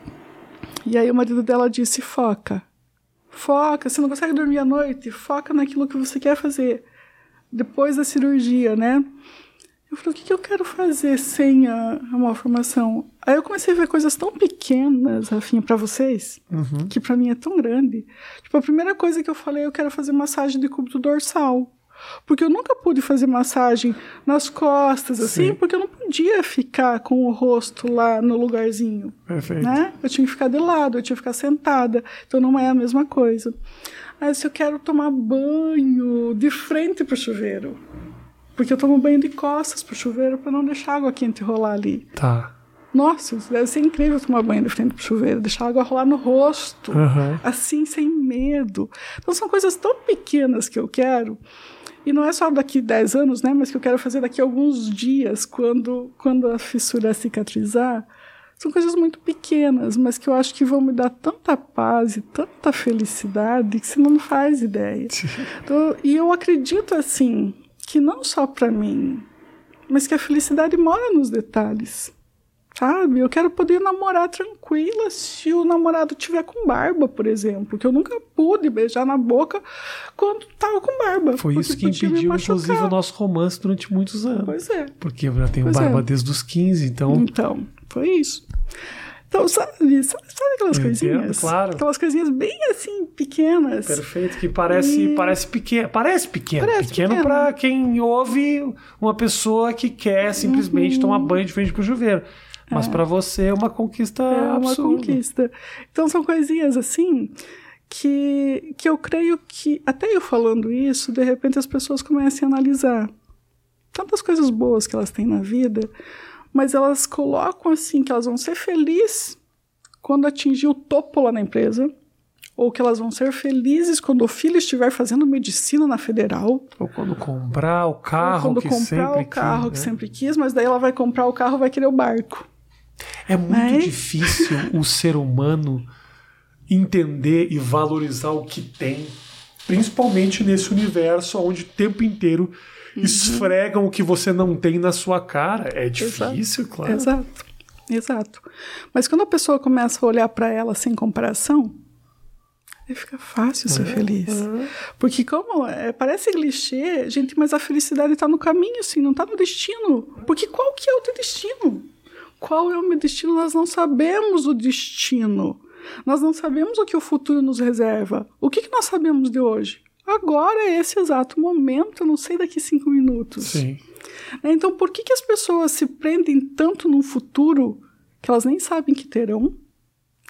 Speaker 2: E aí o marido dela disse, foca. Foca, você não consegue dormir à noite, foca naquilo que você quer fazer depois da cirurgia, né? Eu falei, o que, que eu quero fazer sem a, a malformação? Aí eu comecei a ver coisas tão pequenas, Rafinha, para vocês, uhum. que para mim é tão grande. Tipo, a primeira coisa que eu falei, eu quero fazer massagem de cúbito dorsal. Porque eu nunca pude fazer massagem nas costas, assim, Sim. porque eu não podia ficar com o rosto lá no lugarzinho. Perfeito. Né? Eu tinha que ficar de lado, eu tinha que ficar sentada. Então não é a mesma coisa. Aí se eu quero tomar banho de frente pro chuveiro. Porque eu tomo banho de costas pro chuveiro para não deixar a água quente rolar ali.
Speaker 1: Tá.
Speaker 2: Nossa, deve ser incrível tomar banho de frente pro chuveiro, deixar a água rolar no rosto, uhum. assim, sem medo. Então são coisas tão pequenas que eu quero. E não é só daqui 10 anos, né? Mas que eu quero fazer daqui a alguns dias, quando, quando a fissura cicatrizar. São coisas muito pequenas, mas que eu acho que vão me dar tanta paz e tanta felicidade que você não faz ideia. Então, e eu acredito, assim, que não só para mim, mas que a felicidade mora nos detalhes. Sabe? Eu quero poder namorar tranquila se o namorado tiver com barba, por exemplo. Que eu nunca pude beijar na boca quando tava com barba.
Speaker 1: Foi isso que impediu, inclusive, o nosso romance durante muitos anos.
Speaker 2: Pois é.
Speaker 1: Porque eu já tenho pois barba é. desde os 15, então.
Speaker 2: Então, foi isso. Então, sabe, sabe, aquelas eu coisinhas? Entendo,
Speaker 1: claro.
Speaker 2: Aquelas coisinhas bem assim, pequenas.
Speaker 1: Perfeito, que parece, e... parece pequeno. Parece pequeno. Parece pequeno para quem ouve uma pessoa que quer simplesmente uhum. tomar banho de frente pro chuveiro. Mas é. para você é uma conquista é absurda. uma conquista.
Speaker 2: Então são coisinhas assim que, que eu creio que, até eu falando isso, de repente as pessoas começam a analisar tantas coisas boas que elas têm na vida, mas elas colocam assim que elas vão ser felizes quando atingir o topo lá na empresa, ou que elas vão ser felizes quando o filho estiver fazendo medicina na federal,
Speaker 1: ou quando comprar o carro ou quando que comprar sempre
Speaker 2: o carro
Speaker 1: quis,
Speaker 2: que
Speaker 1: né?
Speaker 2: sempre quis, mas daí ela vai comprar o carro, vai querer o barco.
Speaker 1: É muito mas... difícil o ser humano entender e valorizar o que tem, principalmente nesse universo onde o tempo inteiro uhum. esfregam o que você não tem na sua cara. É difícil,
Speaker 2: Exato.
Speaker 1: claro.
Speaker 2: Exato. Exato. Mas quando a pessoa começa a olhar para ela sem comparação, fica fácil ser uhum. feliz. Uhum. Porque como é, parece clichê, gente, mas a felicidade está no caminho, sim, não está no destino. Porque qual que é o teu destino? Qual é o meu destino? Nós não sabemos o destino. Nós não sabemos o que o futuro nos reserva. O que, que nós sabemos de hoje? agora é esse exato momento, eu não sei daqui cinco minutos.
Speaker 1: Sim.
Speaker 2: Né, então, por que, que as pessoas se prendem tanto no futuro que elas nem sabem que terão,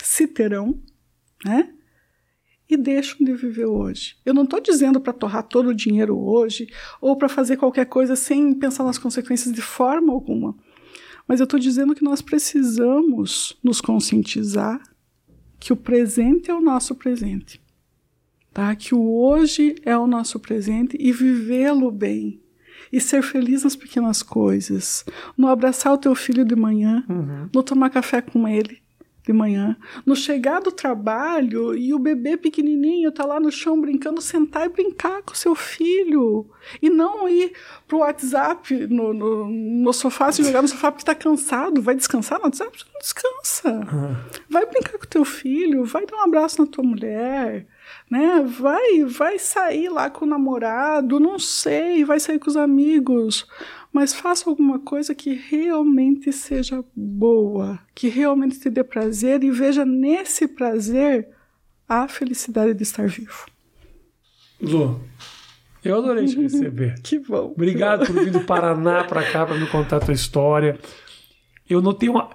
Speaker 2: se terão, né? E deixam de viver hoje. Eu não estou dizendo para torrar todo o dinheiro hoje ou para fazer qualquer coisa sem pensar nas consequências de forma alguma. Mas eu estou dizendo que nós precisamos nos conscientizar que o presente é o nosso presente tá? Que o hoje é o nosso presente e vivê-lo bem. E ser feliz nas pequenas coisas. No abraçar o teu filho de manhã, uhum. no tomar café com ele de manhã, no chegar do trabalho e o bebê pequenininho tá lá no chão brincando, sentar e brincar com seu filho. E não ir pro WhatsApp no, no, no sofá, se jogar no sofá porque tá cansado. Vai descansar no WhatsApp? Não descansa. Vai brincar com teu filho, vai dar um abraço na tua mulher né? Vai, vai sair lá com o namorado, não sei, vai sair com os amigos, mas faça alguma coisa que realmente seja boa, que realmente te dê prazer e veja nesse prazer a felicidade de estar vivo.
Speaker 1: Lu, eu adorei te receber.
Speaker 2: que bom.
Speaker 1: Obrigado por vir do Paraná para cá para me contar a tua história. Eu não tenho uma...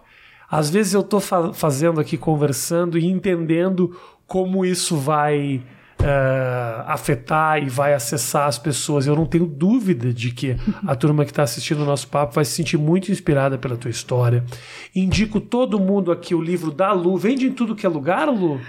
Speaker 1: Às vezes eu estou fa fazendo aqui, conversando e entendendo como isso vai uh, afetar e vai acessar as pessoas. Eu não tenho dúvida de que a turma que está assistindo o nosso papo vai se sentir muito inspirada pela tua história. Indico todo mundo aqui o livro da Lu. Vende em tudo que é lugar, Lu?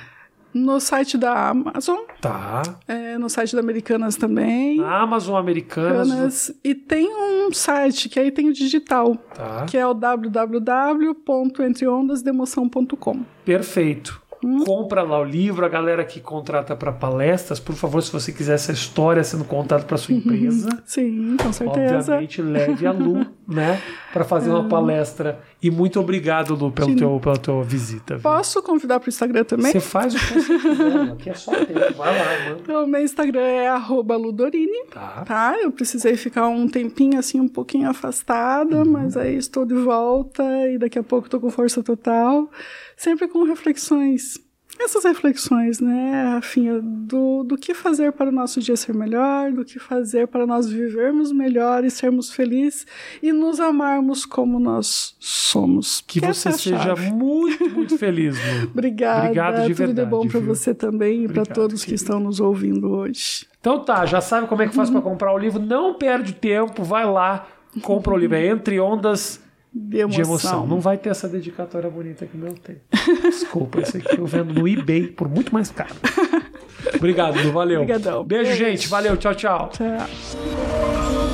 Speaker 2: No site da Amazon.
Speaker 1: Tá.
Speaker 2: É, no site da Americanas também.
Speaker 1: Na Amazon Americanas. Americanas,
Speaker 2: e tem um site que aí tem o digital.
Speaker 1: Tá.
Speaker 2: Que é o www.entreondasdemoção.com.
Speaker 1: Perfeito. Hum. Compra lá o livro, a galera que contrata para palestras, por favor, se você quiser essa história sendo contada para sua empresa.
Speaker 2: Sim, com certeza.
Speaker 1: Obviamente, leve a Lu, né, para fazer uma palestra. E muito obrigado, Lu, pelo teu, pela tua visita. Viu?
Speaker 2: Posso convidar para o Instagram também?
Speaker 1: Você faz o que você quiser, aqui é só tempo. Vai lá, mano.
Speaker 2: Então, meu Instagram é Ludorini.
Speaker 1: Tá.
Speaker 2: tá. Eu precisei ficar um tempinho assim, um pouquinho afastada, uhum. mas aí estou de volta e daqui a pouco estou com força total sempre com reflexões. Essas reflexões, né, Rafinha, do, do que fazer para o nosso dia ser melhor, do que fazer para nós vivermos melhor e sermos felizes e nos amarmos como nós somos.
Speaker 1: Que, que você seja muito, muito feliz.
Speaker 2: Obrigada.
Speaker 1: Obrigado de
Speaker 2: Tudo
Speaker 1: verdade.
Speaker 2: de bom para você também e para todos que estão nos ouvindo hoje.
Speaker 1: Então tá, já sabe como é que faz para comprar o livro? Não perde tempo, vai lá, compra o livro. É Entre Ondas
Speaker 2: de emoção. de emoção.
Speaker 1: Não vai ter essa dedicatória bonita que o meu tem. Desculpa, esse aqui eu vendo no eBay por muito mais caro. Obrigado, valeu.
Speaker 2: Obrigadão.
Speaker 1: Beijo, Beijo, gente. Valeu, tchau, tchau.
Speaker 2: Tchau.